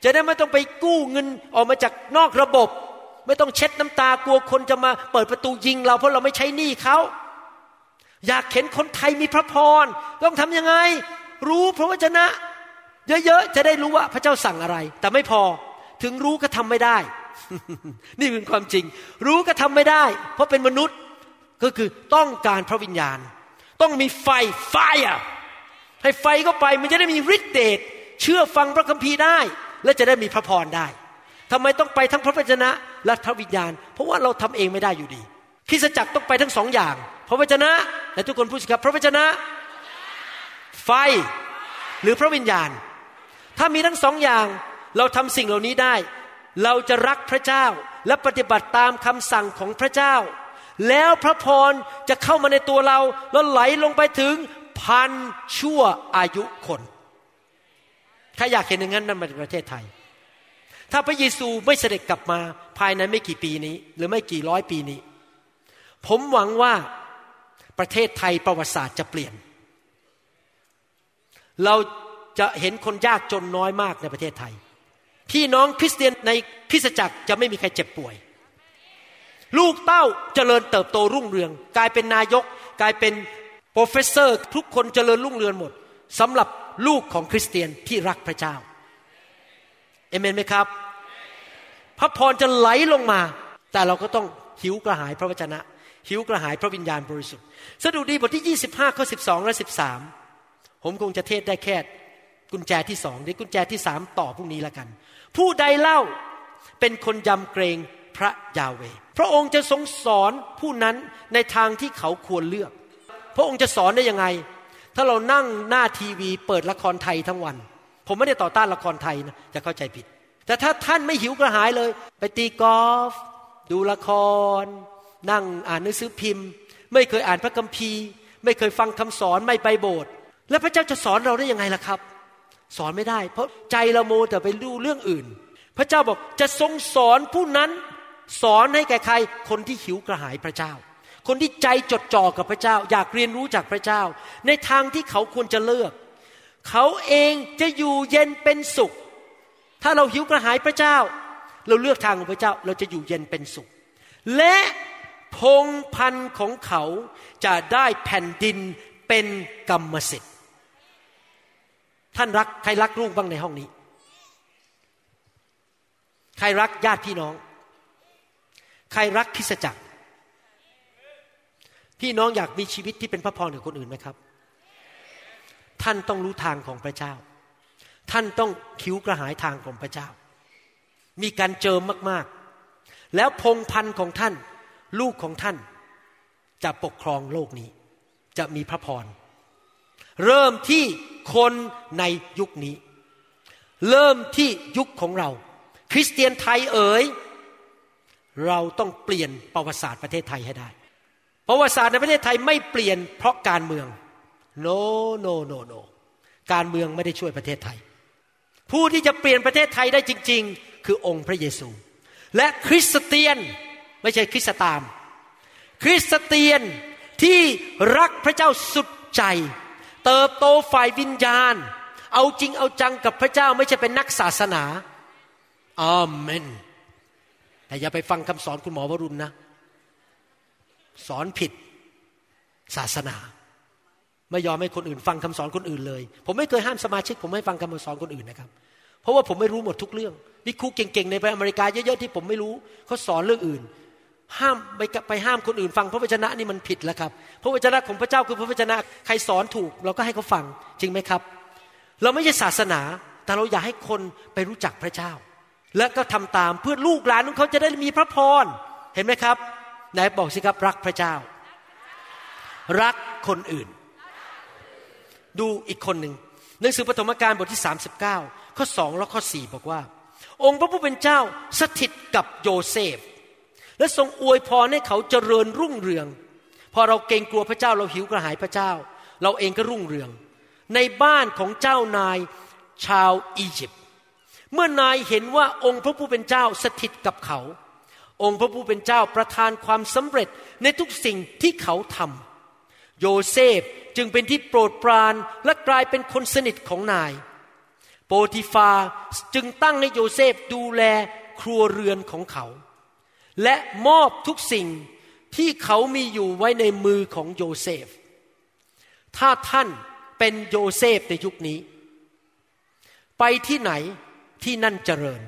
จะได้ไม่ต้องไปกู้เงินออกมาจากนอกระบบ ไม่ต้องเช็ดน้ำตากลัวคนจะมาเปิดประตูยิงเราเพราะเราไม่ใช้หนี้เขาอยากเห็นคนไทยมีพระพรต้องทำยังไง รู้พระวจนะ เยอะๆจะได้รู้ว่าพระเจ้าสั่งอะไร แต่ไม่พอถึงรู้ก็ทำไม่ได้ นี่เป็นความจริง รู้ก็ทำไม่ได้ เพราะเป็นมนุษย์ก็คือต้องการพระวิญญาณ ต้องมีไฟไฟอะให้ไฟเข้าไปมันจะได้มีฤทธิ์เดชเชื่อฟังพระคัมภีร์ได้ และจะได้มีพระพรได้ ทำไมต้องไปทั้งพระวจนะและพระวิญญาณ เพราะว่าเราทำเองไม่ได้อยู่ดีคริสจักรต้องไปทั้งสองอย่าง พระวจนะและทุกคนพูดสิครับพระวจนะ ไฟ หรือพระวิญญาณ ถ้ามีทั้งสองอย่างเราทำสิ่งเหล่านี้ได้ เราจะรักพระเจ้าและปฏิบัติตามคำสั่งของพระเจ้า แล้วพระพรจะเข้ามาในตัวเราแล้วไหลลงไปถึงพันชั่วอายุคน ถ้าอยากเห็นอย่างนั้นนั่นเป็นประเทศไทย ถ้าพระเยซูไม่เสด็จกลับมาภายในไม่กี่ปีนี้ หรือไม่กี่ร้อยปีนี้ ผมหวังว่าประเทศไทยประวัติศาสตร์จะเปลี่ยน เราจะเห็นคนยากจนน้อยมากในประเทศไทย พี่น้องคริสเตียนในคริสตจักรจะไม่มีใครเจ็บป่วย ลูกเต้าเจริญเติบโตรุ่งเรือง กลายเป็นนายก กลายเป็น professor ทุกคนเจริญรุ่งเรืองหมดสำหรับลูกของคริสเตียนที่รักพระเจ้าเอเมนไหมครับ พระพรจะไหลลงมา แต่เราก็ต้องหิวกระหายพระวจนะ หิวกระหายพระวิญญาณบริสุทธิ์ สดุดีบทที่ 25ข้อ12 และ 13 ผมคงจะเทศได้แค่กุญแจที่สองเดี๋ยวกุญแจที่สามต่อพรุ่งนี้ละกัน ผู้ใดเล่าเป็นคนยำเกรงพระยาเว พระองค์จะทรงสอนผู้นั้นในทางที่เขาควรเลือก พระองค์จะสอนได้ยังไง ถ้าเรานั่งหน้าทีวีเปิดละครไทยทั้งวัน ผมไม่ได้ต่อต้านละครไทยนะจะเข้าใจผิด แต่ถ้าท่านไม่หิวกระหายเลย ไปตีกอล์ฟดูละคร นั่งอ่านหนังสือพิมพ์ ไม่เคยอ่านพระคัมภีร์ ไม่เคยฟังคำสอนไม่ไปโบสถ์แล้วพระเจ้าจะสอนเราได้ยังไงล่ะครับ สอนไม่ได้ เพราะใจเราโมแต่ไปดูเรื่องอื่น พระเจ้าบอกจะทรงสอนผู้นั้นสอนให้แก่ใครคนที่หิวกระหายพระเจ้า คนที่ใจจดจ่อกับพระเจ้า อยากเรียนรู้จากพระเจ้า ในทางที่เขาควรจะเลือก เขาเองจะอยู่เย็นเป็นสุข ถ้าเราหิวกระหายพระเจ้า เราเลือกทางของพระเจ้าเราจะอยู่เย็นเป็นสุข และพงพันธุ์ของเขาจะได้แผ่นดินเป็นกรรมสิทธิ์ ท่านรักใครรักลูกบ้างในห้องนี้ ใครรักญาติพี่น้อง ใครรักคริสจักร พี่น้องอยากมีชีวิตที่เป็นพระพรกับคนอื่นไหมครับ ท่านต้องรู้ทางของพระเจ้า ท่านต้องคิ้วกระหายทางของพระเจ้า มีการเจิมมากๆ แล้วพงพันธุ์ของท่าน ลูกของท่าน จะปกครองโลกนี้ จะมีพระพร เริ่มที่คนในยุคนี้ เริ่มที่ยุคของเรา คริสเตียนไทยเอ๋ยเราต้องเปลี่ยนประวัติศาสตร์ประเทศไทยให้ได้ ประวัติศาสตร์ในประเทศไทยไม่เปลี่ยนเพราะการเมือง no no no no การเมืองไม่ได้ช่วยประเทศไทย ผู้ที่จะเปลี่ยนประเทศไทยได้จริง ๆ คือองค์พระเยซู และคริสเตียนไม่ใช่คริสตาม คริสเตียนที่รักพระเจ้าสุดใจ เติบโตฝ่ายวิญญาณ เอาจริงเอาจังกับพระเจ้าไม่ใช่เป็นนักศาสนาอาเมนแต่อย่าไปฟังคำสอนคุณหมอวรุณนะ สอนผิดศาสนา ไม่ยอมให้คนอื่นฟังคำสอนคนอื่นเลย ผมไม่เคยห้ามสมาชิก ผมไม่ฟังคำสอนคนอื่นนะครับ เพราะว่าผมไม่รู้หมดทุกเรื่องนี่ครูเก่งๆในอเมริกาเยอะๆที่ผมไม่รู้เขาสอนเรื่องอื่น ห้ามไปไปห้ามคนอื่น ฟังพระวจนะนี่มันผิดแล้วครับ พระวจนะของพระเจ้าคือพระวจนะใครสอนถูก เราก็ให้เขาฟังจริงไหมครับ เราไม่ใช่ศาสนาแต่เราอยากให้คนไปรู้จักพระเจ้า และก็ทำตามเพื่อลูกหลานของเขาจะได้มีพระพรเห็นไหมครับไหนบอกสิครับรักพระเจ้า รักคนอื่น ดูอีกคนหนึ่งหนังสือปฐมกาลบทที่ 39 ข้อสองและข้อสี่บอกว่า องค์พระผู้เป็นเจ้าสถิตกับโยเซฟ และทรงอวยพรให้เขาเจริญรุ่งเรือง พอเราเกรงกลัวพระเจ้าเราหิวกระหายพระเจ้า เราเองก็รุ่งเรือง ในบ้านของเจ้านายชาวอียิปต์เมื่อนายเห็นว่าองค์พระผู้เป็นเจ้าสถิตกับเขา องค์พระผู้เป็นเจ้าประทานความสำเร็จในทุกสิ่งที่เขาทำ โยเซฟจึงเป็นที่โปรดปรานและกลายเป็นคนสนิทของนาย โปทิฟาร์จึงตั้งให้โยเซฟดูแลครัวเรือนของเขา และมอบทุกสิ่งที่เขามีอยู่ไว้ในมือของโยเซฟ ถ้าท่านเป็นโยเซฟในยุคนี้ ไปที่ไหนที่นั่นเจริญ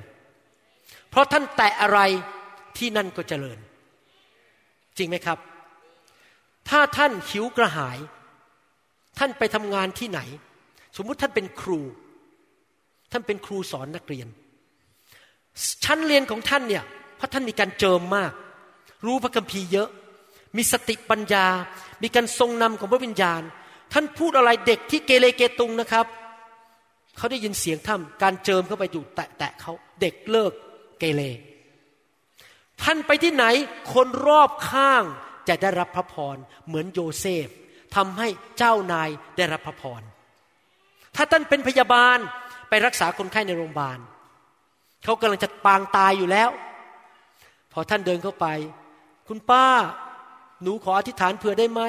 เพราะท่านแตะอะไรที่นั่นก็เจริญ จริงไหมครับ ถ้าท่านหิวกระหาย ท่านไปทำงานที่ไหน สมมุติท่านเป็นครู ท่านเป็นครูสอนนักเรียน ชั้นเรียนของท่านเนี่ยเพราะท่านมีการเจิมมาก รู้พระคัมภีร์เยอะ มีสติปัญญา มีการทรงนำของพระวิญญาณ ท่านพูดอะไรเด็กที่เกเรเกตุงนะครับ เขาได้ยินเสียงท่านการเจิมเข้าไปอยู่แตะแตะเขาเด็กเลิกเกเรท่านไปที่ไหนคนรอบข้าง จะได้รับพระพรเหมือนโยเซฟทำให้เจ้านายได้รับพระพร ถ้าท่านเป็นพยาบาลไปรักษาคนไข้ในโรงพยาบาลเขากำลังจะปางตายอยู่แล้ว พอท่านเดินเข้าไป คุณป้า หนูขออธิษฐานเผื่อได้ไหม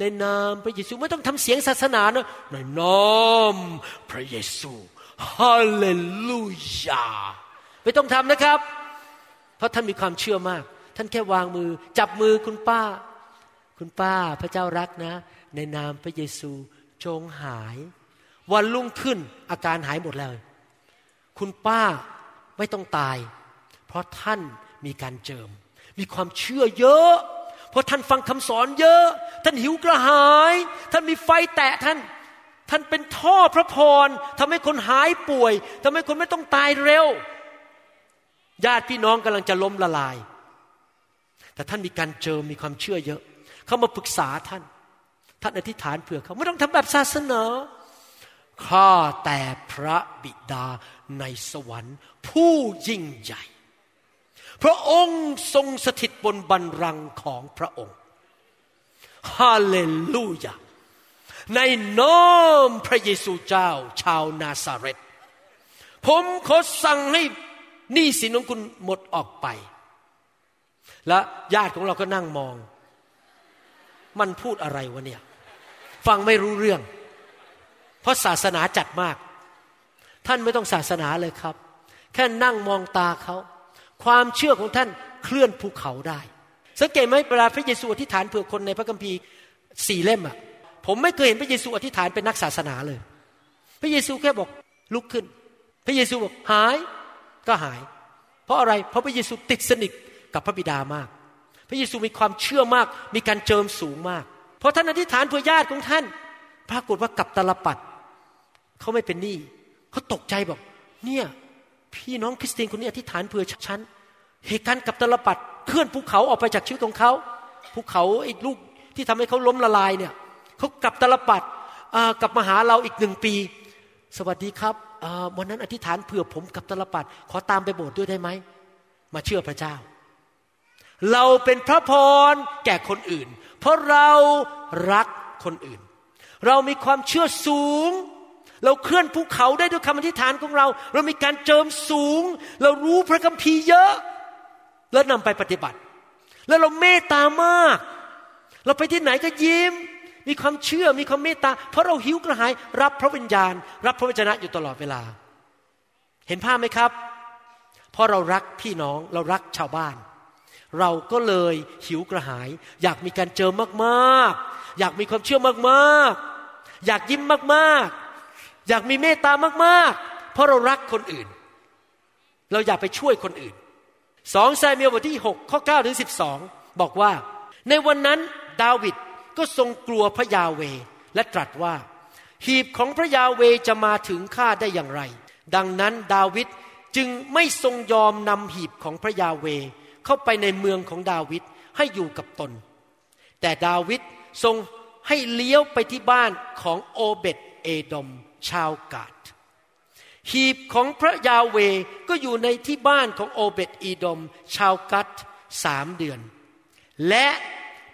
ในนามพระเยซูไม่ต้องทำเสียงศาสนานะในนามพระเยซูฮาเลลูยาไม่ต้องทำนะครับ เพราะท่านมีความเชื่อมาก ท่านแค่วางมือ จับมือคุณป้า คุณป้าพระเจ้ารักนะ ในนามพระเยซูจงหาย วันรุ่งขึ้นอาการหายหมดเลย คุณป้าไม่ต้องตาย เพราะท่านมีการเจิม มีความเชื่อเยอะ เพราะท่านฟังคำสอนเยอะ ท่านหิวกระหาย ท่านมีไฟแตะท่านท่านเป็นท่อพระพรทำให้คนหายป่วยทำให้คนไม่ต้องตายเร็ว ญาติพี่น้องกำลังจะล้มละลาย แต่ท่านมีการเจิมมีความเชื่อเยอะ เขามาปรึกษาท่าน ท่านอธิษฐานเผื่อเขาไม่ต้องทำแบบศาสนาข้าแต่พระบิดาในสวรรค์ ผู้ยิ่งใหญ่ พระองค์ทรงสถิตบนบัลลังก์ของพระองค์ฮาเลลูยาในนามพระเยซูเจ้าชาวนาซาเรตผมขอสั่งให้หนี้สินของคุณหมดออกไป และญาติของเราก็นั่งมอง มันพูดอะไรวะเนี่ย ฟังไม่รู้เรื่อง เพราะศาสนาจัดมาก ท่านไม่ต้องศาสนาเลยครับ แค่นั่งมองตาเขา ความเชื่อของท่านเคลื่อนภูเขาได้ สังเกตไหมเวลาพระเยซูอธิษฐานเผื่อคนในพระคัมภีร์สี่เล่มอะผมไม่เคยเห็นพระเยซูอธิษฐานเป็นนักศาสนาเลย พระเยซูแค่บอกลุกขึ้น พระเยซูบอกหายก็หาย เพราะอะไร เพราะพระเยซูติดสนิท กับพระบิดามาก พระเยซูมีความเชื่อมาก มีการเจิมสูงมาก เพราะท่านอธิษฐานเพื่อญาติของท่าน ปรากฏว่ากับตลปัดเขาไม่เป็นหนี้เขาตกใจบอก เนี่ยพี่น้องคริสเตียนคนนี้อธิษฐานเพื่อฉันเหตุการณ์กับตลปัดเคลื่อนภูเขาออกไปจากชีวิตของเขาภูเขาไอ้ลูกที่ทำให้เขาล้มละลายเนี่ยเขากลับตลปัดอ่ากลับมาหาเราอีกหนึ่งปี สวัสดีครับอ่าวันนั้นอธิษฐานเผื่อผมกับตลปัดขอตามไปโบสถ์ด้วยได้ไหมมาเชื่อพระเจ้า เราเป็นพระพรแก่คนอื่น เพราะเรารักคนอื่น เรามีความเชื่อสูง เราเคลื่อนภูเขาได้ด้วยคำอธิษฐานของเรา เรามีการเจิมสูง เรารู้พระคัมภีร์เยอะ แล้วนำไปปฏิบัติ แล้วเราเมตตามาก เราไปที่ไหนก็ยิ้ม มีความเชื่อมีความเมตตา เพราะเราหิวกระหาย รับพระวิญญาณ รับพระวจนะอยู่ตลอดเวลา เห็นภาพไหมครับ เพราะเรารักพี่น้องเรารักชาวบ้าน เราก็เลยหิวกระหาย อยากมีการเจอมากๆ อยากมีความเชื่อมากๆ อยากยิ้มมากๆ อยากมีเมตตามากๆ เพราะเรารักคนอื่น เราอยากไปช่วยคนอื่นสองซเมียลบทที่ 6 ข้อ9ถึง12 บอกว่า ในวันนั้นดาวิดก็ทรงกลัวพระยาเวและตรัสว่า หีบของพระยาเวจะมาถึงข้าได้อย่างไร ดังนั้นดาวิดจึงไม่ทรงยอมนำหีบของพระยาเว เข้าไปในเมืองของดาวิดให้อยู่กับตน แต่ดาวิดทรงให้เลี้ยวไปที่บ้านของโอเบตเอดมชาวกาดหีบของพระยาเวก็อยู่ในที่บ้านของโอเบตอีดม ชาวกัดสามเดือน และ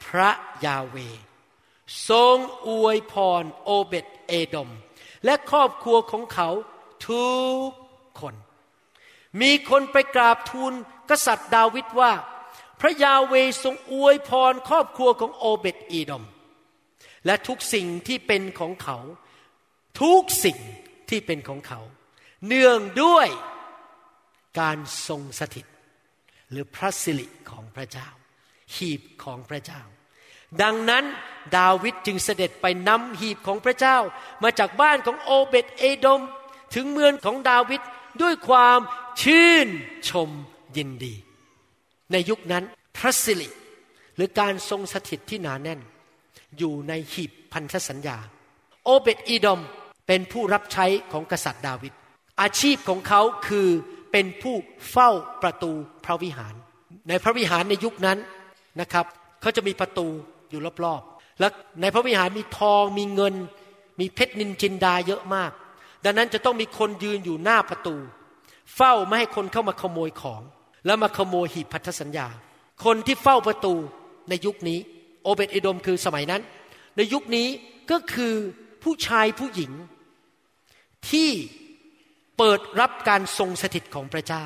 พระยาเว ทรงอวยพรโอเบตเอดม และครอบครัวของเขาทุกคน มีคนไปกราบทูล กษัตริย์ดาวิดว่า พระยาเวทรงอวยพรครอบครัวของโอเบตอีดมและทุกสิ่งที่เป็นของเขา ทุกสิ่งที่เป็นของเขา เนื่องด้วยการทรงสถิต หรือพระสิริของพระเจ้า หีบของพระเจ้า ดังนั้นดาวิดจึงเสด็จไปนำหีบของพระเจ้า มาจากบ้านของโอเบตเอดม ถึงเมืองของดาวิดด้วยความชื่นชม ยินดี ในยุคนั้นพระสิริหรือการทรงสถิตที่หนาแน่น อยู่ในหีบพันธสัญญา โอเบตอีดอมเป็นผู้รับใช้ของกษัตริย์ดาวิดอาชีพของเขาคือเป็นผู้เฝ้าประตูพระวิหาร ในพระวิหารในยุคนั้นนะครับเขาจะมีประตูอยู่รอบๆ และในพระวิหารมีทองมีเงิน มีเพชรนินจินดาเยอะมาก ดังนั้นจะต้องมีคนยืนอยู่หน้าประตู เฝ้าไม่ให้คนเข้ามาขโมยของ แล้วมาขโมยหีบพันธสัญญา คนที่เฝ้าประตูในยุคนี้ โอเบตอโดมคือสมัยนั้น ในยุคนี้ก็คือผู้ชายผู้หญิง ที่เปิดรับการทรงสถิตของพระเจ้า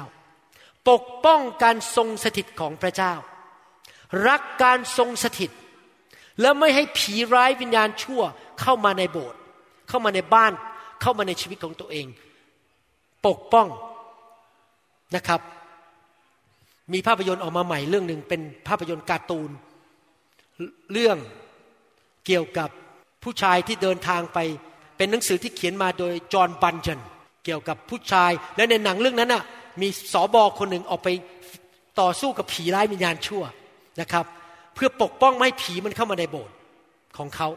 ปกป้องการทรงสถิตของพระเจ้า รักการทรงสถิต และไม่ให้ผีร้ายวิญญาณชั่วเข้ามาในโบสถ์เข้ามาในบ้านเข้ามาในชีวิตของตัวเอง ปกป้องนะครับ มีภาพยนตร์ออกมาใหม่เรื่องหนึ่งเป็นภาพยนตร์การ์ตูน เรื่องเกี่ยวกับผู้ชายที่เดินทางไป เป็นหนังสือที่เขียนมาโดยจอห์นบันเจนเกี่ยวกับผู้ชาย และในหนังเรื่องนั้นน่ะมีสอบอคนหนึ่งออกไปต่อสู้กับผีร้ายวิญญาณชั่วนะครับ เพื่อปกป้องไม่ให้ผีมันเข้ามาในโบสถ์ของเขา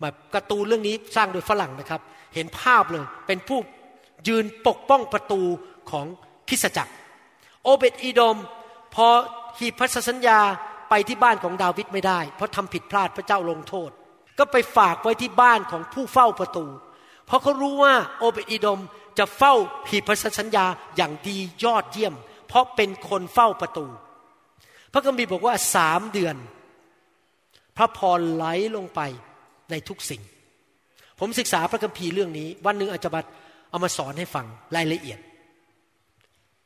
แบบการ์ตูนเรื่องนี้สร้างโดยฝรั่งนะครับ เห็นภาพเลยเป็นผู้ยืนปกป้องประตูของคริสจักร โอเบตอีดม พอหีบพันสัญญาไปที่บ้านของดาวิดไม่ได้ เพราะทำผิดพลาดพระเจ้าลงโทษ ก็ไปฝากไว้ที่บ้านของผู้เฝ้าประตู เพราะเขารู้ว่าโอเบตอีดมจะเฝ้าหีบพันสัญญาอย่างดียอดเยี่ยม เพราะเป็นคนเฝ้าประตู พระคัมภีร์บอกว่าสามเดือน พระพรไหลลงไปในทุกสิ่ง ผมศึกษาพระคัมภีร์เรื่องนี้ วันหนึ่งอาจารย์เอามาสอนให้ฟังรายละเอียด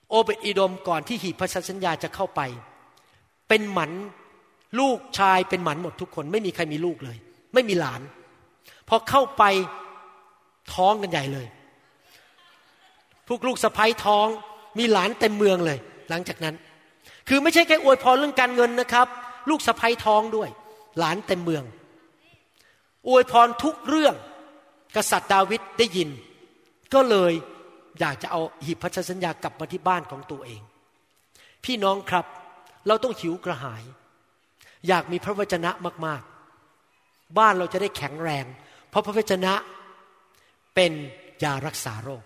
โอเบตอีโดมก่อนที่หีบพันธสัญญาจะเข้าไป เป็นหมันลูกชายเป็นหมันหมดทุกคน ไม่มีใครมีลูกเลย ไม่มีหลาน พอเข้าไปท้องกันใหญ่เลย พวกลูกสะพ้ยท้องมีหลานเต็มเมืองเลย หลังจากนั้น คือไม่ใช่แค่อวยพรเรื่องการเงินนะครับ ลูกสะพ้ยท้องด้วย หลานเต็มเมือง อวยพรทุกเรื่องกษัตริย์ดาวิดได้ยิน ก็เลย อยากจะเอาหีบพันธสัญญากลับมาที่บ้านของตัวเอง พี่น้องครับ เราต้องหิวกระหาย อยากมีพระวจนะมากๆ บ้านเราจะได้แข็งแรง เพราะพระวจนะเป็นยารักษาโรค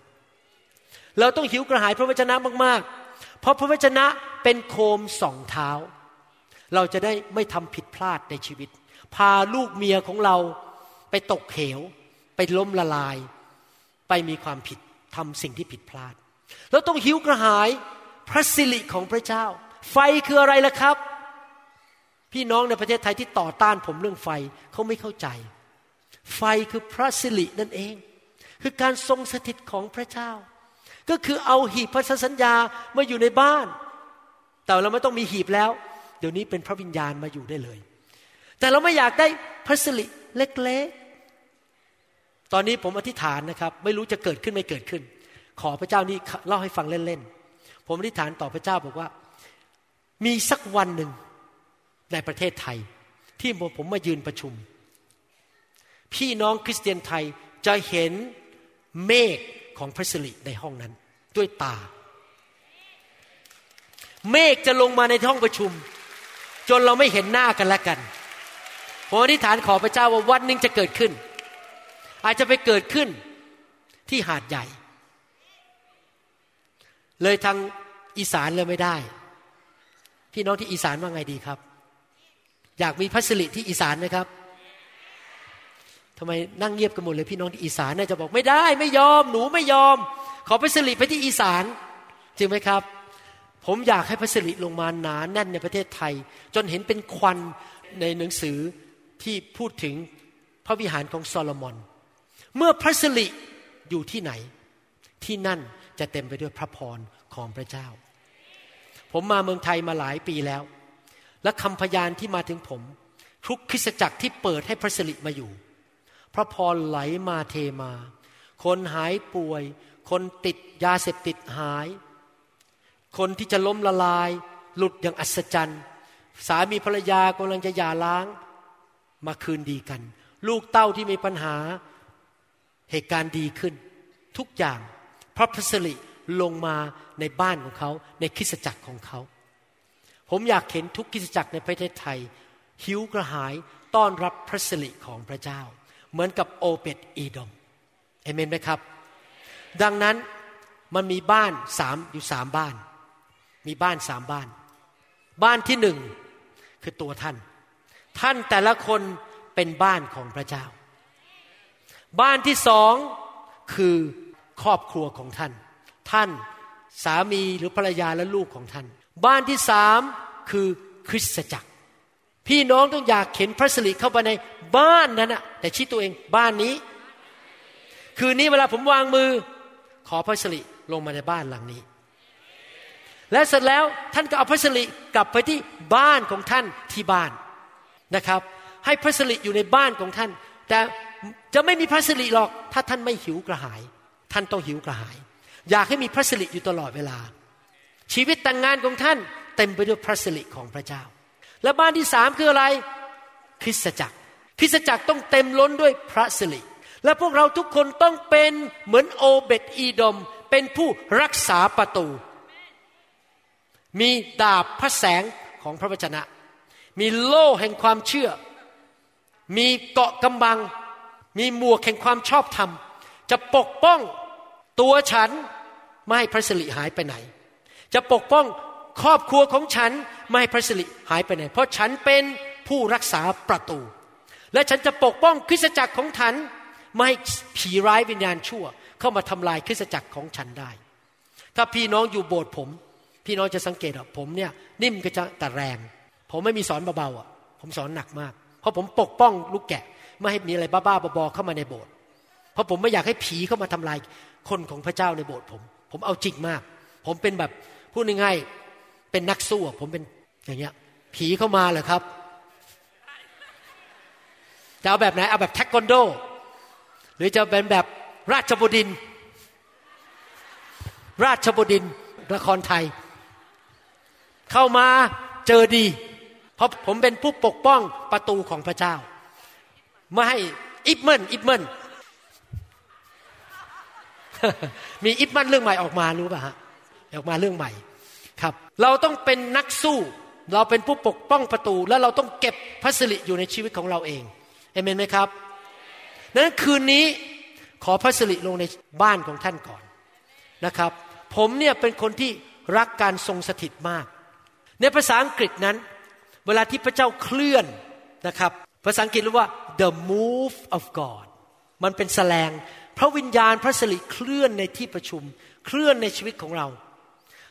เราต้องหิวกระหายพระวจนะมากๆ เพราะพระวจนะเป็นโคมสองเท้า เราจะได้ไม่ทำผิดพลาดในชีวิต พาลูกเมียของเราไปตกเหว ไปล้มละลาย ไปมีความผิด ทำสิ่งที่ผิดพลาด เราต้องหิวกระหายพระสิริของพระเจ้า ไฟคืออะไรล่ะครับ พี่น้องในประเทศไทยที่ต่อต้านผมเรื่องไฟเขาไม่เข้าใจ ไฟคือพระสิรินั่นเอง คือการทรงสถิตของพระเจ้า ก็คือเอาหีบพันธสัญญามาอยู่ในบ้าน แต่เราไม่ต้องมีหีบแล้ว เดี๋ยวนี้เป็นพระวิญญาณมาอยู่ได้เลย แต่เราไม่อยากได้พระสิริเล็กๆ ตอนนี้ผมอธิษฐานนะครับ ไม่รู้จะเกิดขึ้นไม่เกิดขึ้น ขอพระเจ้านี่เล่าให้ฟังเล่นๆ ผมอธิษฐานต่อพระเจ้าบอกว่า มีสักวันหนึ่งในประเทศไทย ที่ผมมายืนประชุม พี่น้องคริสเตียนไทยจะเห็นเมฆของพระสิริในห้องนั้น ด้วยตา เมฆจะลงมาในห้องประชุม จนเราไม่เห็นหน้ากันและกันผมอธิษฐานขอพระเจ้าว่าวันหนึ่งจะเกิดขึ้น อาจจะไปเกิดขึ้นที่หาดใหญ่ เลยทางอีสานเลยไม่ได้ พี่น้องที่อีสานว่าไงดีครับ อยากมีพัสริที่อีสานนะครับทำไมนั่งเงียบกันหมดเลยพี่น้องที่อีสานน่าจะบอกไม่ได้ ไม่ยอมหนูไม่ยอม ขอพัสริไปที่อีสานจริงไหมครับ ผมอยากให้พัสริลงมาหนาแน่นในประเทศไทย จนเห็นเป็นควันในหนังสือที่พูดถึงพระวิหารของโซโลมอน เมื่อพระสิริอยู่ที่ไหน ที่นั่นจะเต็มไปด้วยพระพรของพระเจ้า ผมมาเมืองไทยมาหลายปีแล้ว และคำพยานที่มาถึงผม ทุกคริสจักรที่เปิดให้พระสิริมาอยู่ พระพรไหลมาเทมา คนหายป่วย คนติดยาเสพติดหาย คนที่จะล้มละลาย หลุดอย่างอัศจรรย์ สามีภรรยากำลังจะหย่าร้าง มาคืนดีกัน ลูกเต้าที่มีปัญหา เหตุการณ์ดีขึ้น ทุกอย่างพระพระสิริลงมาในบ้านของเขา ในคริสจักรของเขา ผมอยากเห็นทุกคริสจักรในประเทศไทย หิวกระหายต้อนรับพระสิริของพระเจ้า เหมือนกับโอเปตอีดอมเอเมนไหมครับ ดังนั้นมันมีบ้านสามอยู่สามบ้าน มีบ้านสามบ้าน บ้านที่หนึ่งคือตัวท่าน ท่านแต่ละคนเป็นบ้านของพระเจ้า บ้านที่สองคือครอบครัวของท่าน ท่านสามีหรือภรรยาและลูกของท่าน บ้านที่สามคือคริสตจักร พี่น้องต้องอยากเข็นพระสิริเข้าไปในบ้านนั้นนะแต่ชี้ตัวเองบ้านนี้ คืนนี้เวลาผมวางมือ ขอพระสิริลงมาในบ้านหลังนี้ และเสร็จแล้วท่านก็เอาพระสิริกลับไปที่บ้านของท่านที่บ้านนะครับ ให้พระสิริอยู่ในบ้านของท่าน แต่จะไม่มีพระสิริหรอก ถ้าท่านไม่หิวกระหาย ท่านต้องหิวกระหาย อยากให้มีพระสิริอยู่ตลอดเวลา ชีวิตแต่งงานของท่านเต็มไปด้วยพระสิริของพระเจ้า และบ้านที่สามคืออะไร คริสตจักร คริสตจักรต้องเต็มล้นด้วยพระสิริ และพวกเราทุกคนต้องเป็นเหมือนโอเบตอีดอมเป็นผู้รักษาประตู มีดาบพระแสงของพระวจนะ มีโล่แห่งความเชื่อ มีเกาะกำบัง มีหมวกแห่งความชอบธรรม จะปกป้องตัวฉันไม่ให้พระสิริหายไปไหน จะปกป้องครอบครัวของฉันไม่ให้พระสิริหายไปไหน เพราะฉันเป็นผู้รักษาประตู และฉันจะปกป้องคริสตจักรของฉันไม่ให้ผีร้ายวิญญาณชั่ว เข้ามาทำลายคริสตจักรของฉันได้ ถ้าพี่น้องอยู่โบสถ์ผม พี่น้องจะสังเกตว่าผมเนี่ยนิ่มก็จะแต่แรง ผมไม่มีสอนเบาๆอะผมสอนหนักมาก เพราะผมปกป้องลูกแกะ ไม่ให้มีอะไรบ้าๆบอๆเข้ามาในโบสถ์เพราะผมไม่อยากให้ผีเข้ามาทำลายคนของพระเจ้าในโบสถ์ผม ผมเอาจริงมาก ผมเป็นแบบพูดง่ายๆเป็นนักสู้ผมเป็นอย่างเงี้ย ผีเข้ามาเหรอครับจะเอาแบบไหนเอาแบบเทควันโด หรือจะเป็นแบบราชบดินทร์ราชบดินทร์ละครไทย เข้ามาเจอดี เพราะผมเป็นผู้ปกป้องประตูของพระเจ้า ไม่ให้อิบเมนอิบเมนมีอิบมันเรื่องใหม่ออกมารู้ป่ะฮะออกมาเรื่องใหม่ครับ เราต้องเป็นนักสู้ เราเป็นผู้ปกป้องประตู แล้วเราต้องเก็บพระสิริอยู่ในชีวิตของเราเองเอเมนไหมครับดังนั้นคืนนี้ขอพระสิริลงในบ้านของท่านก่อนนะครับ ผมเนี่ยเป็นคนที่รักการทรงสถิตมาก ในภาษาอังกฤษนั้น เวลาที่พระเจ้าเคลื่อนนะครับ ภาษาอังกฤษเรียกว่า the move of God มันเป็นแสลง พระวิญญาณพระสิริเคลื่อนในที่ประชุม เคลื่อนในชีวิตของเรา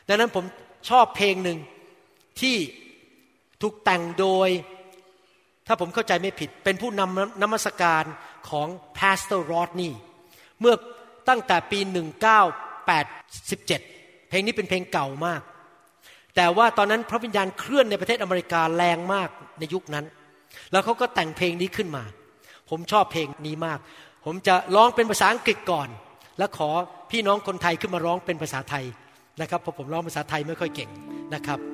ดังนั้นผมชอบเพลงหนึ่งที่ถูกแต่งโดย ถ้าผมเข้าใจไม่ผิด เป็นผู้นำนมัสการของ Pastor Rodney เมื่อตั้งแต่ปี 1987 เพลงนี้เป็นเพลงเก่ามาก แต่ว่าตอนนั้นพระวิญญาณเคลื่อนในประเทศอเมริกาแรงมากในยุคนั้น แล้วเขาก็แต่งเพลงนี้ขึ้นมา ผมชอบเพลงนี้มาก ผมจะร้องเป็นภาษาอังกฤษก่อน แล้วขอพี่น้องคนไทยขึ้นมาร้องเป็นภาษาไทยนะครับเพราะผมร้องภาษาไทยไม่ค่อยเก่งนะครับ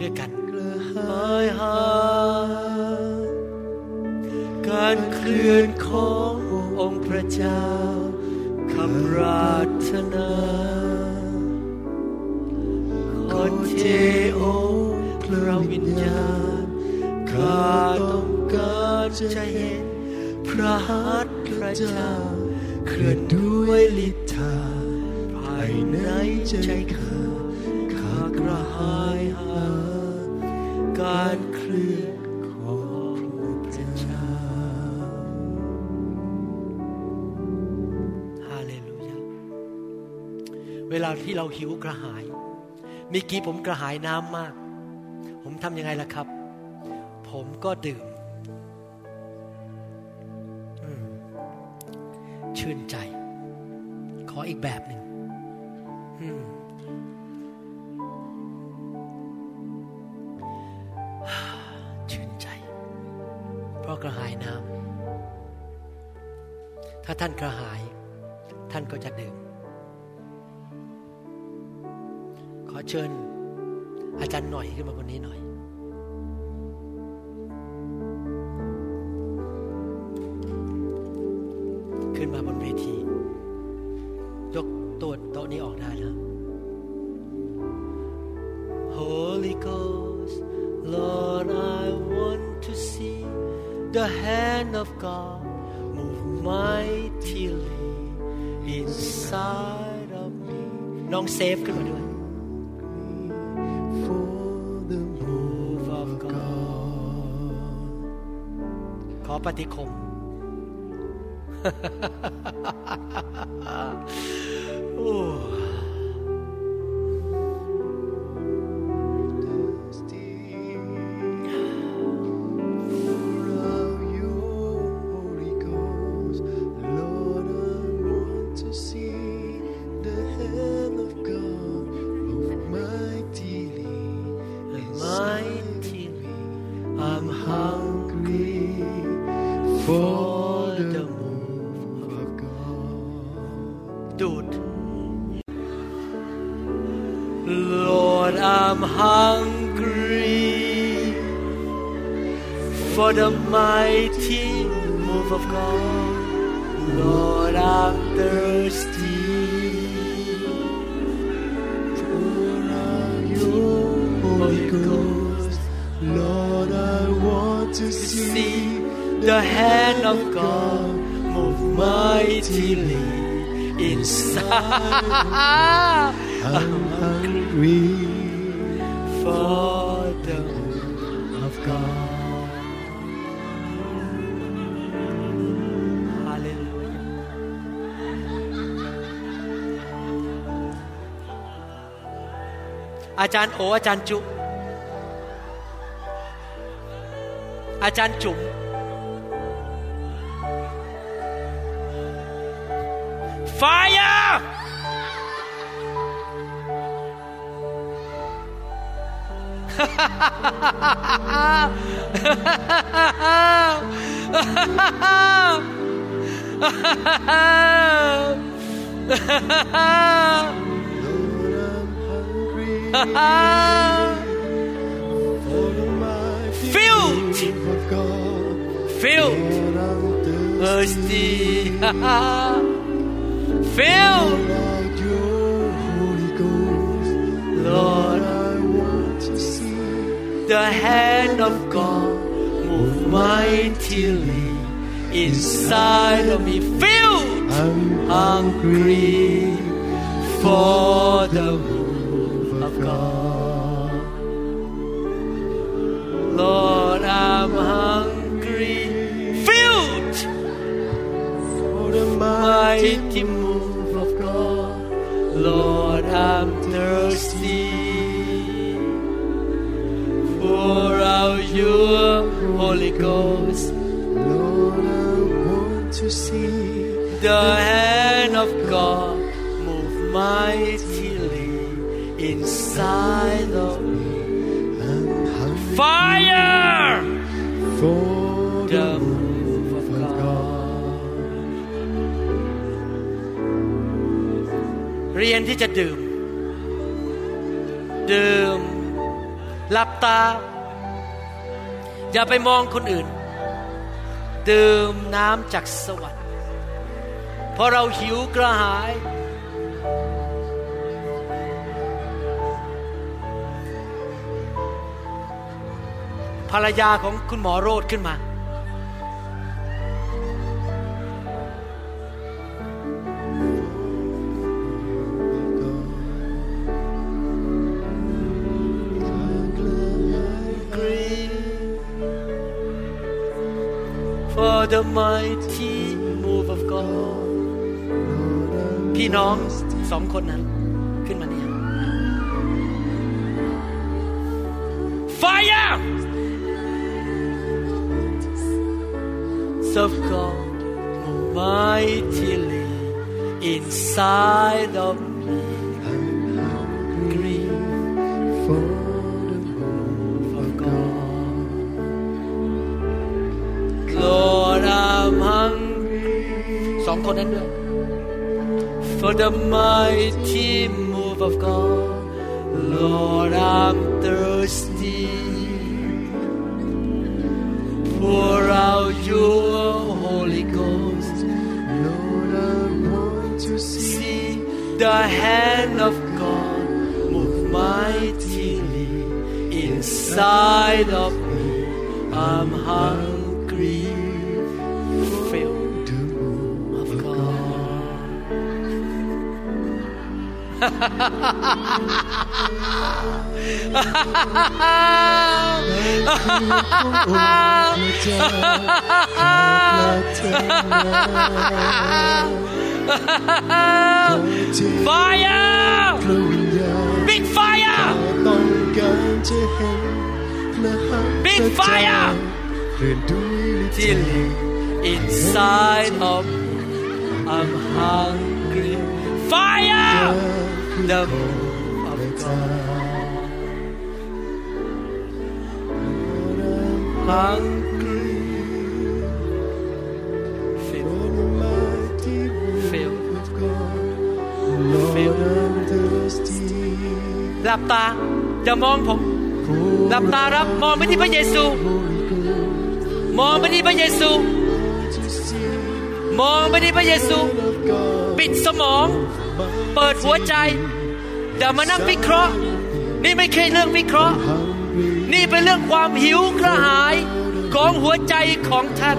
ด้วยกันกระหายหาการเคลื่อนขององค์พระเจ้าคำรารถนาขอเทอพระวิญญาณข้าต้องการจะเห็นพระหัตถ์พระเจ้าเคลื่อนด้วยฤทธาภายในใจข้า ที่เราหิวกระหายเมื่อกี้ผมกระหายน้ำมาก ผมทำยังไงล่ะครับ ผมก็ดื่มมชื่นใจ ขออีกแบบหนึ่งชื่นใจ เพราะกระหายน้ำถ้าท่านกระหาย ท่านก็จะดื่ม อเชิญ อาจารย์หน่อยขึ้นมาบนนี้หน่อย ขึ้นมาบนเวที ยกตัวโต๊ะนี้ออกได้แล้ว Holy Ghost Lord I want to see the hand of God move mightily inside of me น้องเซฟขึ้นมาด้วย ขอปฏิคม อาจารย์โออาจารย์จุ อาจารย์จุ๋ม Fire! Lord, Filled. Filled, thirsty. filled. Lord. I want to see The hand of God move mightily inside of me. Filled, I'm hungry for the Lord, I'm hungry, filled, for the mighty move of God. Lord, I'm thirsty. for out your Holy Ghost, Lord, I want to see the hand of God move mightily inside of me. I'm hungry Fire! for The move of God. เรียนที่จะดื่ม ดื่ม หลับตา อย่าไปมองคนอื่น ดื่มน้ำจากสวรรค์เพราะเราหิวกระหาย ภรรยาของคุณหมอโรดขึ้นมา for the mighty move of God พี่น้องสองคนนั้นขึ้นมาเนี่ย Fire of God move mightily inside of me grief for the move of God Lord I'm hungry สองคนนั้นด้วย for the mighty move of God Lord, I'm thirsty. Pour out your Holy Ghost. Lord, I want to see the hand of God move mightily inside of me. I'm hungry. Move of God. Fire! Big fire! Big fire! Till inside of I'm hungry. Fire! The of God. Hungry. Feel, feel, feel. หลับตาอย่ามองผม หลับตารับมองไปที่พระเยซู มองไปที่พระเยซู มองไปที่พระเยซู ปิดสมอง เปิดหัวใจ อย่ามานั่งวิเคราะห์ นี่ไม่ใช่เรื่องวิเคราะห์ นี่เป็นเรื่องความหิวกระหายของหัวใจของท่าน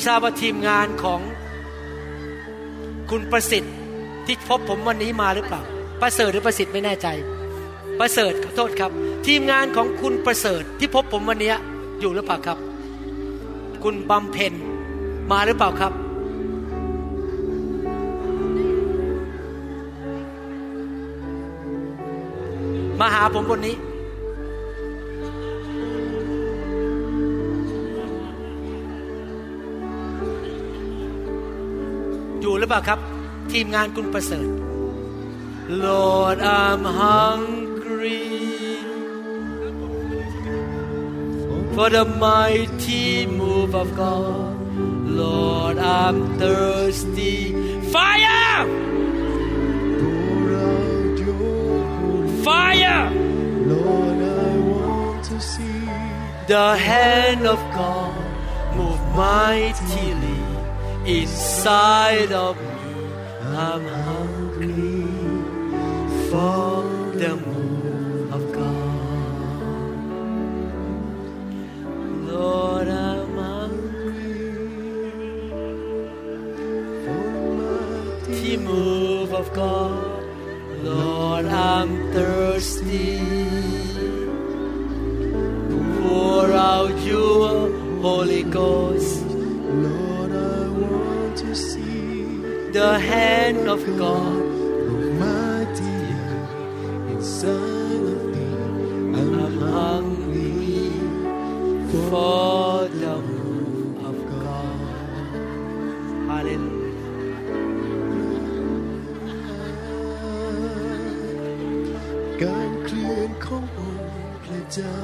ไม่ทราบว่าทีมงานของคุณประสิทธิ์ที่พบผมวันนี้มาหรือเปล่า ประเสริฐหรือประสิทธิ์ไม่แน่ใจ ประเสริฐขอโทษครับ ทีมงานของคุณประเสริฐที่พบผมวันนี้อยู่หรือเปล่าครับ คุณบำเพ็ญมาหรือเปล่าครับ มาหาผมบนนี้ เปล่าครับ ทีมงานคุณประเสริฐ Lord I'm hungry for the mighty move of God Lord I'm thirsty fire Pour out your holy fire Lord, I want to see the hand of God move mightily inside of me. I'm hungry for the move of God. Lord, I'm hungry for the move of God. Lord, I'm thirsty. Pour out your Holy Ghost. The hand of God. mighty inside of me. I'm I'm hungry for the move of God. Hallelujah. การเคลื่อนขององค์พระเจ้า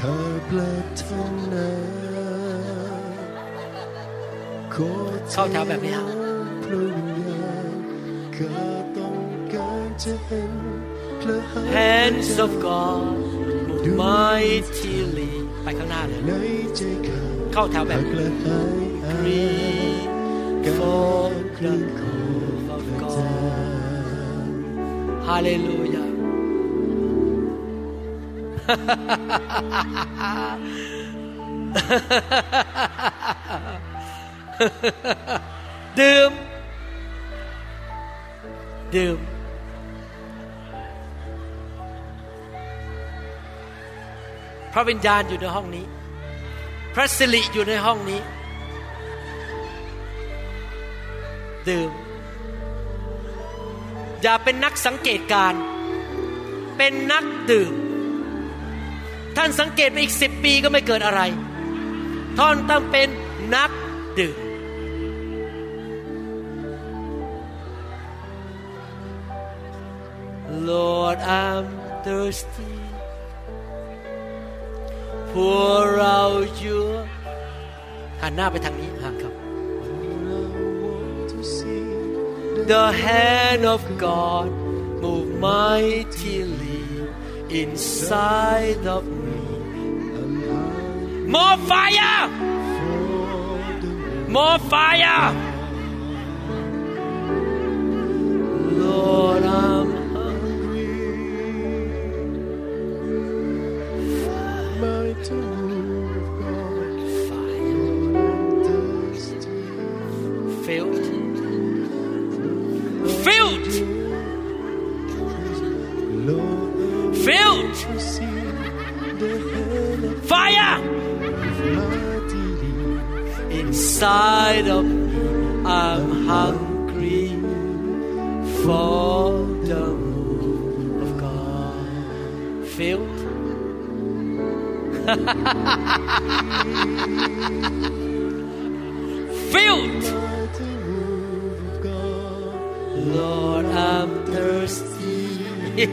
ข้าพระท่านนั้นขอเข้าแถวแบบนี้ฮะพ Hands of God move mightily ไปข้างหน้าเลยในใจข้าเข้าแถวแบบกระหายหา Green การ for เคลื่ the อนของ move of พระเจ้า God. Hallelujah. ดื่มดื่ม ระวิญญาณอยู่ในห้องนี้ พระสิริอยู่ในห้องนี้ ดื่ม อย่าเป็นนักสังเกตการ เป็นนักดื่ม ท่านสังเกตไปอีกสิบปีก็ไม่เกิดอะไร ท่านต้องเป็นนักดื่ม Lord I'm thirsty pour out your หันหน้าไปทางนี้ฮะครับ The hand of God move mightily inside of me. More fire! More fire!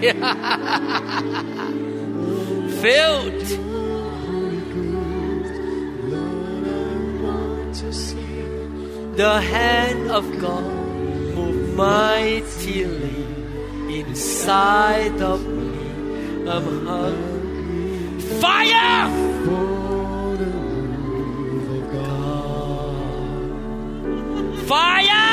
Filled. Lord, I want to see The hand of God move mightily inside of me. I'm hungry. Fire! for the move of God. Fire!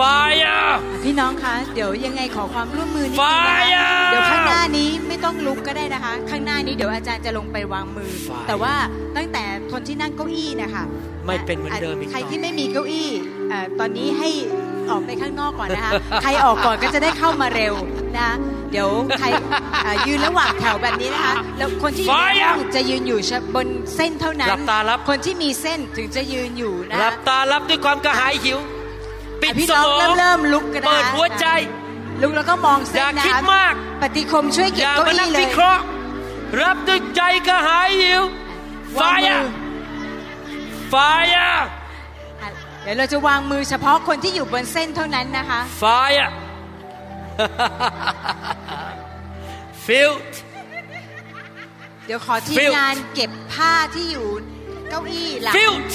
Fire! พี่น้องคะ เดี๋ยวยังไงขอความร่วมมือนิดนึงนะคะ Fire เดี๋ยวข้างหน้านี้ไม่ต้องลุกก็ได้นะคะ ข้างหน้านี้เดี๋ยวอาจารย์จะลงไปวางมือ Fire แต่ว่าตั้งแต่คนที่นั่งเก้าอี้นะคะไม่เป็นเหมือนเดิมอีกใครต่อที่ไม่มีเก้าอี้เอ่อตอนนี้ให้ออกไปข้างนอกก่อนนะคะ ใครออกก่อนก็จะได้เข้ามาเร็วนะคะเดี๋ยวใครเอ่อยืนระหว่างแถวแบบนี้นะคะ แล้วคนที่อยู่ในห้องจะยืนอยู่บนเส้นเท่านั้นหลับตารับ คนที่มีเส้นถึงจะยืนอยู่นะหลัคะ บตารับด้วยความกระหายหิว ปิดอะพี่สน้องมองเริ่มเริ่มลุกกันนะเปิดคะหัวใจ ลุกแล้วก็มองอเส้นย่านะคิดคะมาก ปฏิคมช่วยอเก็บย่าเก้ามานั่อี้งเลวิยเคราะห์ รับด้วยใจกระหายหิววางมื Fire อ Fire อะเดี๋ยวเราจะวางมือเฉพาะคนที่อยู่บนเส้นเท่านั้นนะคะ Fire Filled เดี๋ยวขอทีม Filled งานเก็บผ้าที่อยู่เก้าอี้หลัง Filled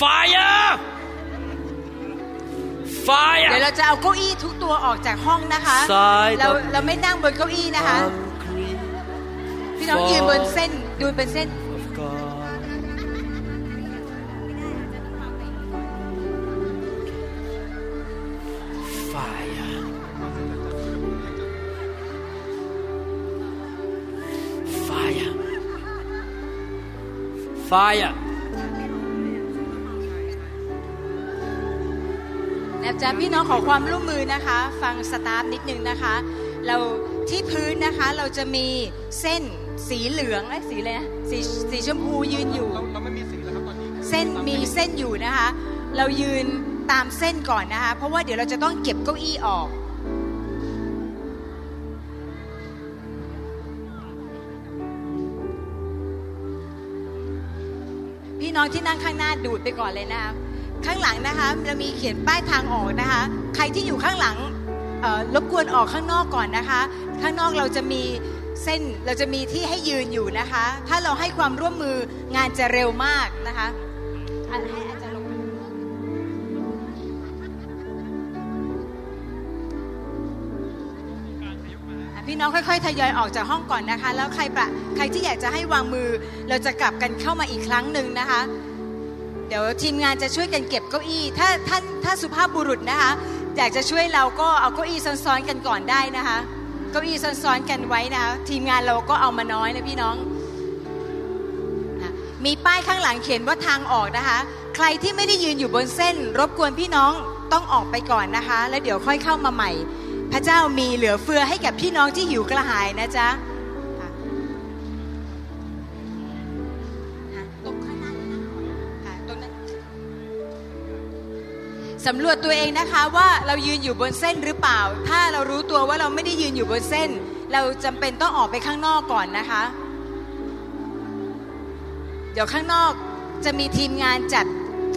Fire เดี๋ยว Fire เราจะเอาเก้าอี้ทุกตัวออกจากห้องนะคะ Side เรา of เราไม่นั่งบนเก้าอี้นะคะ Hungry พี่น้องยืนบนเส้นดูบนเส้น of God Fire Fire Fire นะจ๊ะพี่น้องขอความร่วมมือนะคะ ฟังสตาฟนิดนึงนะคะ เราที่พื้นนะคะเราจะมีเส้นสีเหลืองและสีอะไรนะสีสีชมพูยืนอยู่ เราไม่มีสีแล้วครับตอนนี้ เส้นมีเส้นอยู่นะคะ เรายืนตามเส้นก่อนนะคะ เพราะว่าเดี๋ยวเราจะต้องเก็บเก้าอี้ออกพี่น้องที่นั่งข้างหน้าดูดไปก่อนเลยนะคะ ข้างหลังนะคะเรามีเขียนป้ายทางออกนะคะ ใครที่อยู่ข้างหลังรบกวนออกข้างนอกก่อนนะคะ ข้างนอกเราจะมีเส้นเราจะมีที่ให้ยืนอยู่นะคะ ถ้าเราให้ความร่วมมืองานจะเร็วมากนะคะให้อาจารย์ลงพี่น้องค่อยๆทยอยออกจากห้องก่อนนะคะ แล้วใครประใครที่อยากจะให้วางมือเราจะกลับกันเข้ามาอีกครั้งหนึ่งนะคะ เดี๋ยวทีมงานจะช่วยกันเก็บเก้าอี้ ถ้าท่านถ้าสุภาพบุรุษนะคะ อยากจะช่วยเราก็เอาเก้าอี้ซ้อนๆกันก่อนได้นะคะ เก้าอี้ซ้อนๆกันไว้นะคะ ทีมงานเราก็เอามาน้อยนะพี่น้อง มีป้ายข้างหลังเขียนว่าทางออกนะคะ ใครที่ไม่ได้ยืนอยู่บนเส้น รบกวนพี่น้องต้องออกไปก่อนนะคะ แล้วเดี๋ยวค่อยเข้ามาใหม่ พระเจ้ามีเหลือเฟือให้กับพี่น้องที่หิวกระหายนะจ๊ะค่ะ สำรวจตัวเองนะคะว่าเรายืนอยู่บนเส้นหรือเปล่า ถ้าเรารู้ตัวว่าเราไม่ได้ยืนอยู่บนเส้น เราจำเป็นต้องออกไปข้างนอกก่อนนะคะ เดี๋ยวข้างนอกจะมีทีมงานจัด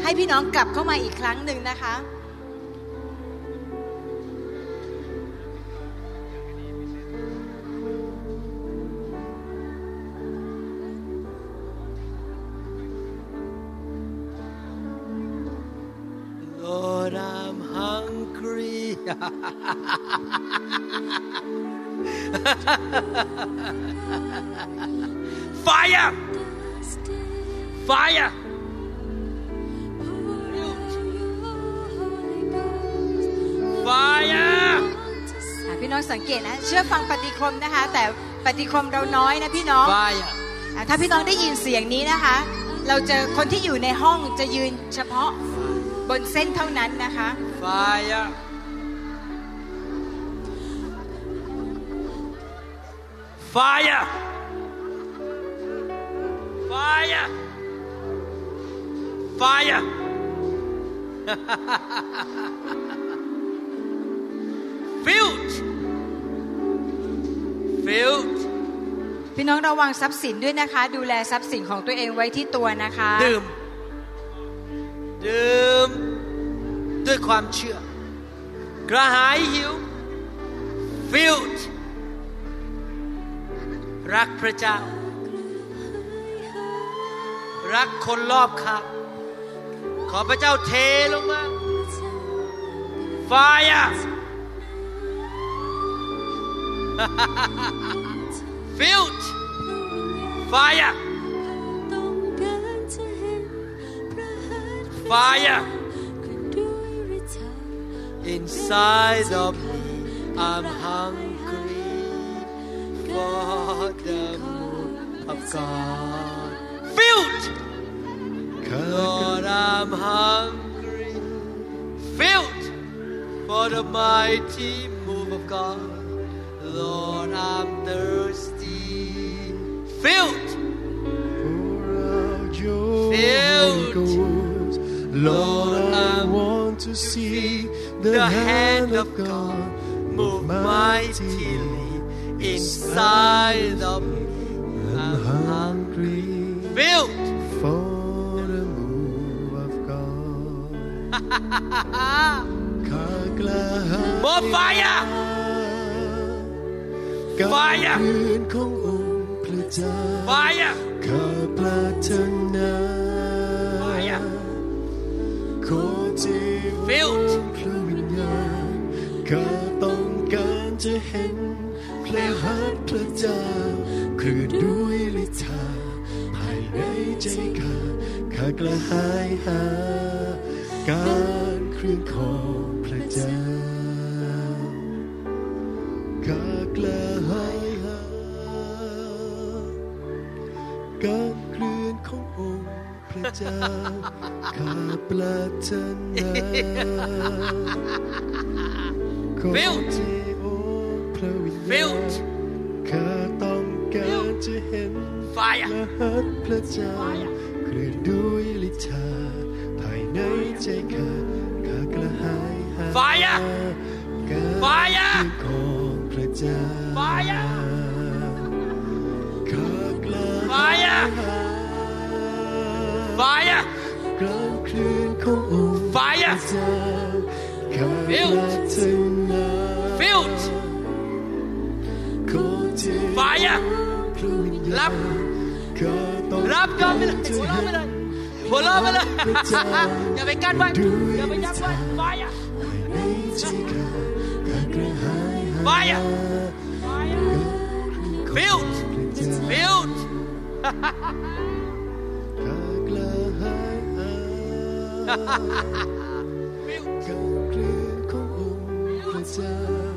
ให้พี่น้องกลับเข้ามาอีกครั้งหนึ่งนะคะ Fire Fire Fire อะพี่น้องสังเกตนะ เชื่อฟังปฏิคมนะคะ แต่ปฏิคมเราน้อยนะพี่น้อง Fire อะถ้าพี่น้องได้ยินเสียงนี้นะคะ เราจะคนที่อยู่ในห้องจะยืนเฉพาะบนเส้นเท่านั้นนะคะ Fire Fire Fire Fire Filled Filled พี่น้องระวังทรัพย์สินด้วยนะคะ ดูแลทรัพย์สินของตัวเองไว้ที่ตัวนะคะ ดื่ม ดื่ม ด้วยความเชื่อกระหายหิว filled รักพระเจ้า รักคนรอบข้างขอพระเจ้าเทลงมาไฟอะ filled fire fire inside of me I'm hungry for the move of God filled! Lord I'm hungry. Filled for the mighty move of God. Lord I'm thirsty. Filled Pour out your Filled. Lord, I want to see the hand of God move mightily inside of me. I'm hungry Filled. for the move of God. ข้ากล้าหาญ More fire. การ Fire เคลื่อนขององค์พระเจ้า Fire. ข้าปรารถนา Fire. ขอเทว Filled. พระวิญญาณข้าต้องการจะเห็น พระหัตถ์พระเจ้าคือด้วยฤทธาภายในใจข้าข้ากระหายหา การเคลื่อนของพระเจ้าข้ากระหายหาการเคลื่อนขององค์พระเจ้าข้าปรารถนาข พระวิญญาณข้าต้องการจะเห็น Fire. และหัตถ์พระเจ้าเคลื่อนด้วยฤทธาภายในใจข้าข้ากระหายหา Fire การของพระเจ้า Fire ข้ากระหาย Fire. หา Fire. การเคลื่อนขององค์ Fire. Fire! Lap Lap kami Ulang mula. Ulang mula. Ya bekan bang. Ya bekan Build. Fire! Fire! Build! Build! Build! Build!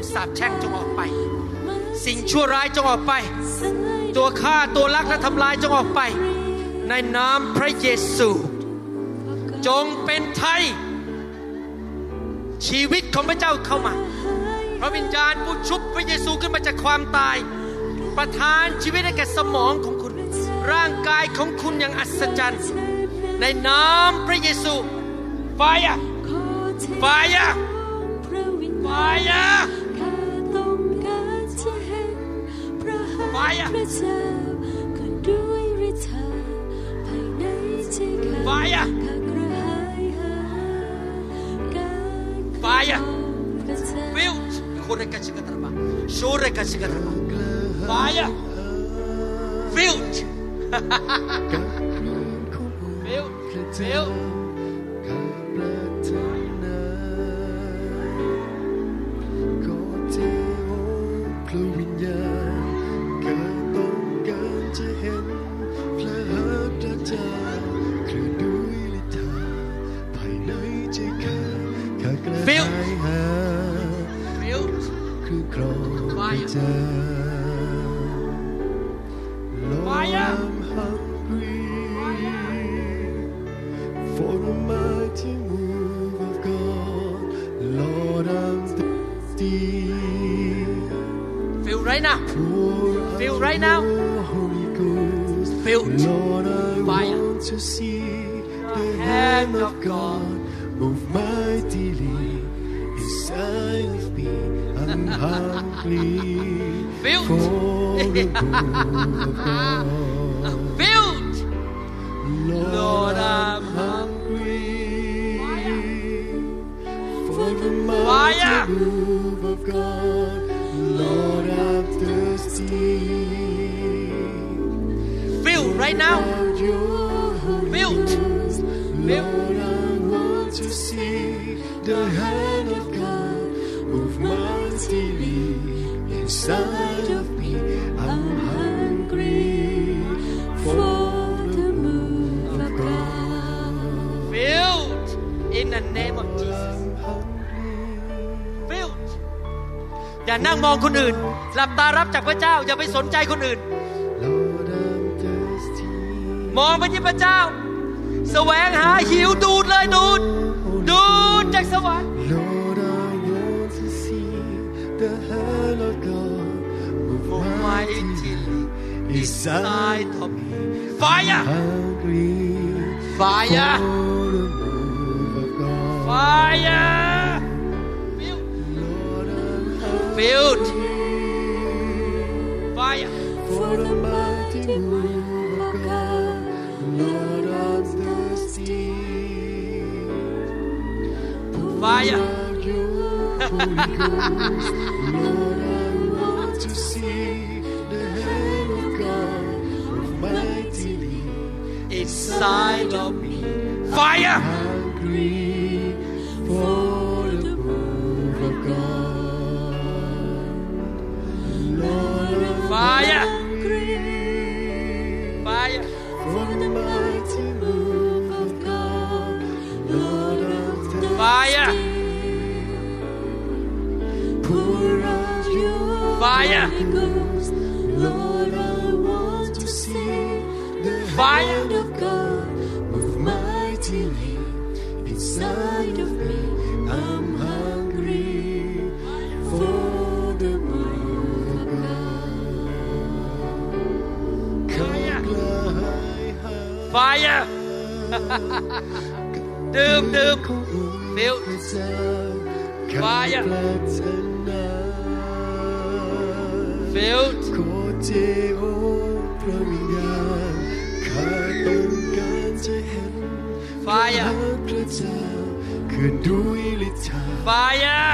ำสาปแช่งจงออกไป สิ่งชั่วร้ายจงออกไป ตัวฆ่าตัวลักและทำลายจงออกไป ในนามพระเยซู จงเป็นไทย ชีวิตของพระเจ้าเข้ามา พระวิญญาณผู้ชุบพระเยซูขึ้นมาจากความตาย ประทานชีวิตให้แก่สมองของคุณ ร่างกายของคุณอย่างอัศจรรย์ ในนามพระเยซูไฟอะขอเทไฟอะ ตถ์ Fire พระเจ้า right now. Feel right now. your Holy Ghost Filled Lord I Fire. want to see the hand of God. Move mightily. Inside of me I'm hungry for mightily inside of me. I'm hungry for the move of God. in the name of Jesus filled อย่านั่งมองคนอื่น หลับตารับจากพระเจ้า อย่าไปสนใจคนอื่น Lord, I'm thirsty. มองไปที่พระเจ้า แสวงหาหิวดูดเลยดูด ดูดจากสวรรค์ inside inside of me fire hungry fire for the move of God. fire Lord, I'm filled fire for the mighty move of God. Lord, I'm thirsty. fire fire ดื่มดื่ม Filled. Fire. filled ขอเจโอพระวิญญาณข้าต้องการจะเห็น fire พระเจ้าคืนด้วยฤทธา fire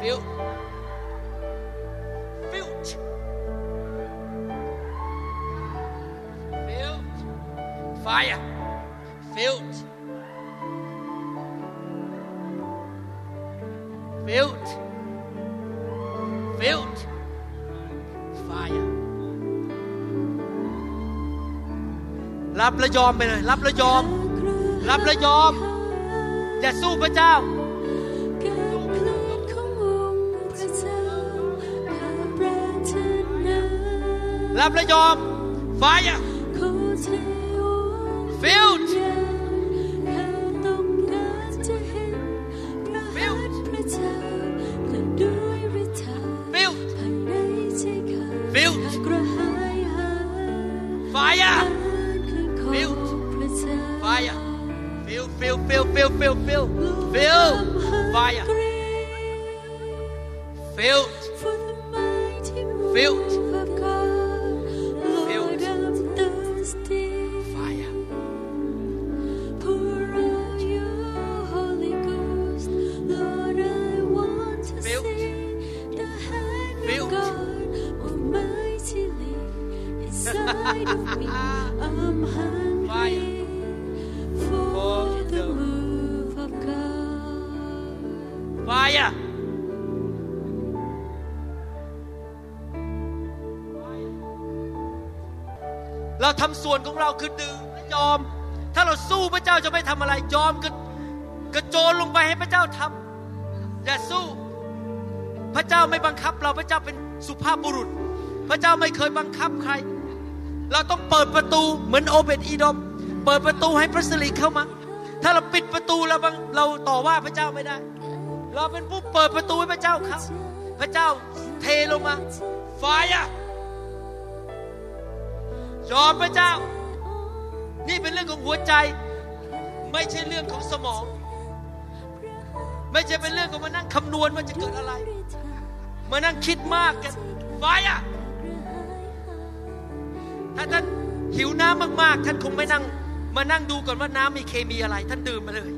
filled filled filled fire filled filled filled fire รับและยอมไปเลย รับและยอม รับและยอม อย่าสู้พระเจ้า รับและยอมไฟอะขอเทองค์ Filled พระเจ้าไม่เคยบังคับใคร เราต้องเปิดประตูเหมือนโอเบตอีดอม เปิดประตูให้พระสิริเข้ามา ถ้าเราปิดประตูเราบังเราต่อว่าพระเจ้าไม่ได้ เราเป็นผู้เปิดประตูให้พระเจ้าเข้าพระเจ้าเทลงมาไฟอะยอมพระเจ้า นี่เป็นเรื่องของหัวใจ ไม่ใช่เรื่องของสมอง ไม่ใช่เป็นเรื่องของมานั่งคำนวณว่าจะเกิดอะไร มานั่งคิดมากกันไฟอะ ถ้าท่านหิวน้ำมากๆ ท่านคงไม่นั่ง มานั่งดูก่อนว่าน้ำมีเคมีอะไร ท่านดื่มมาเลย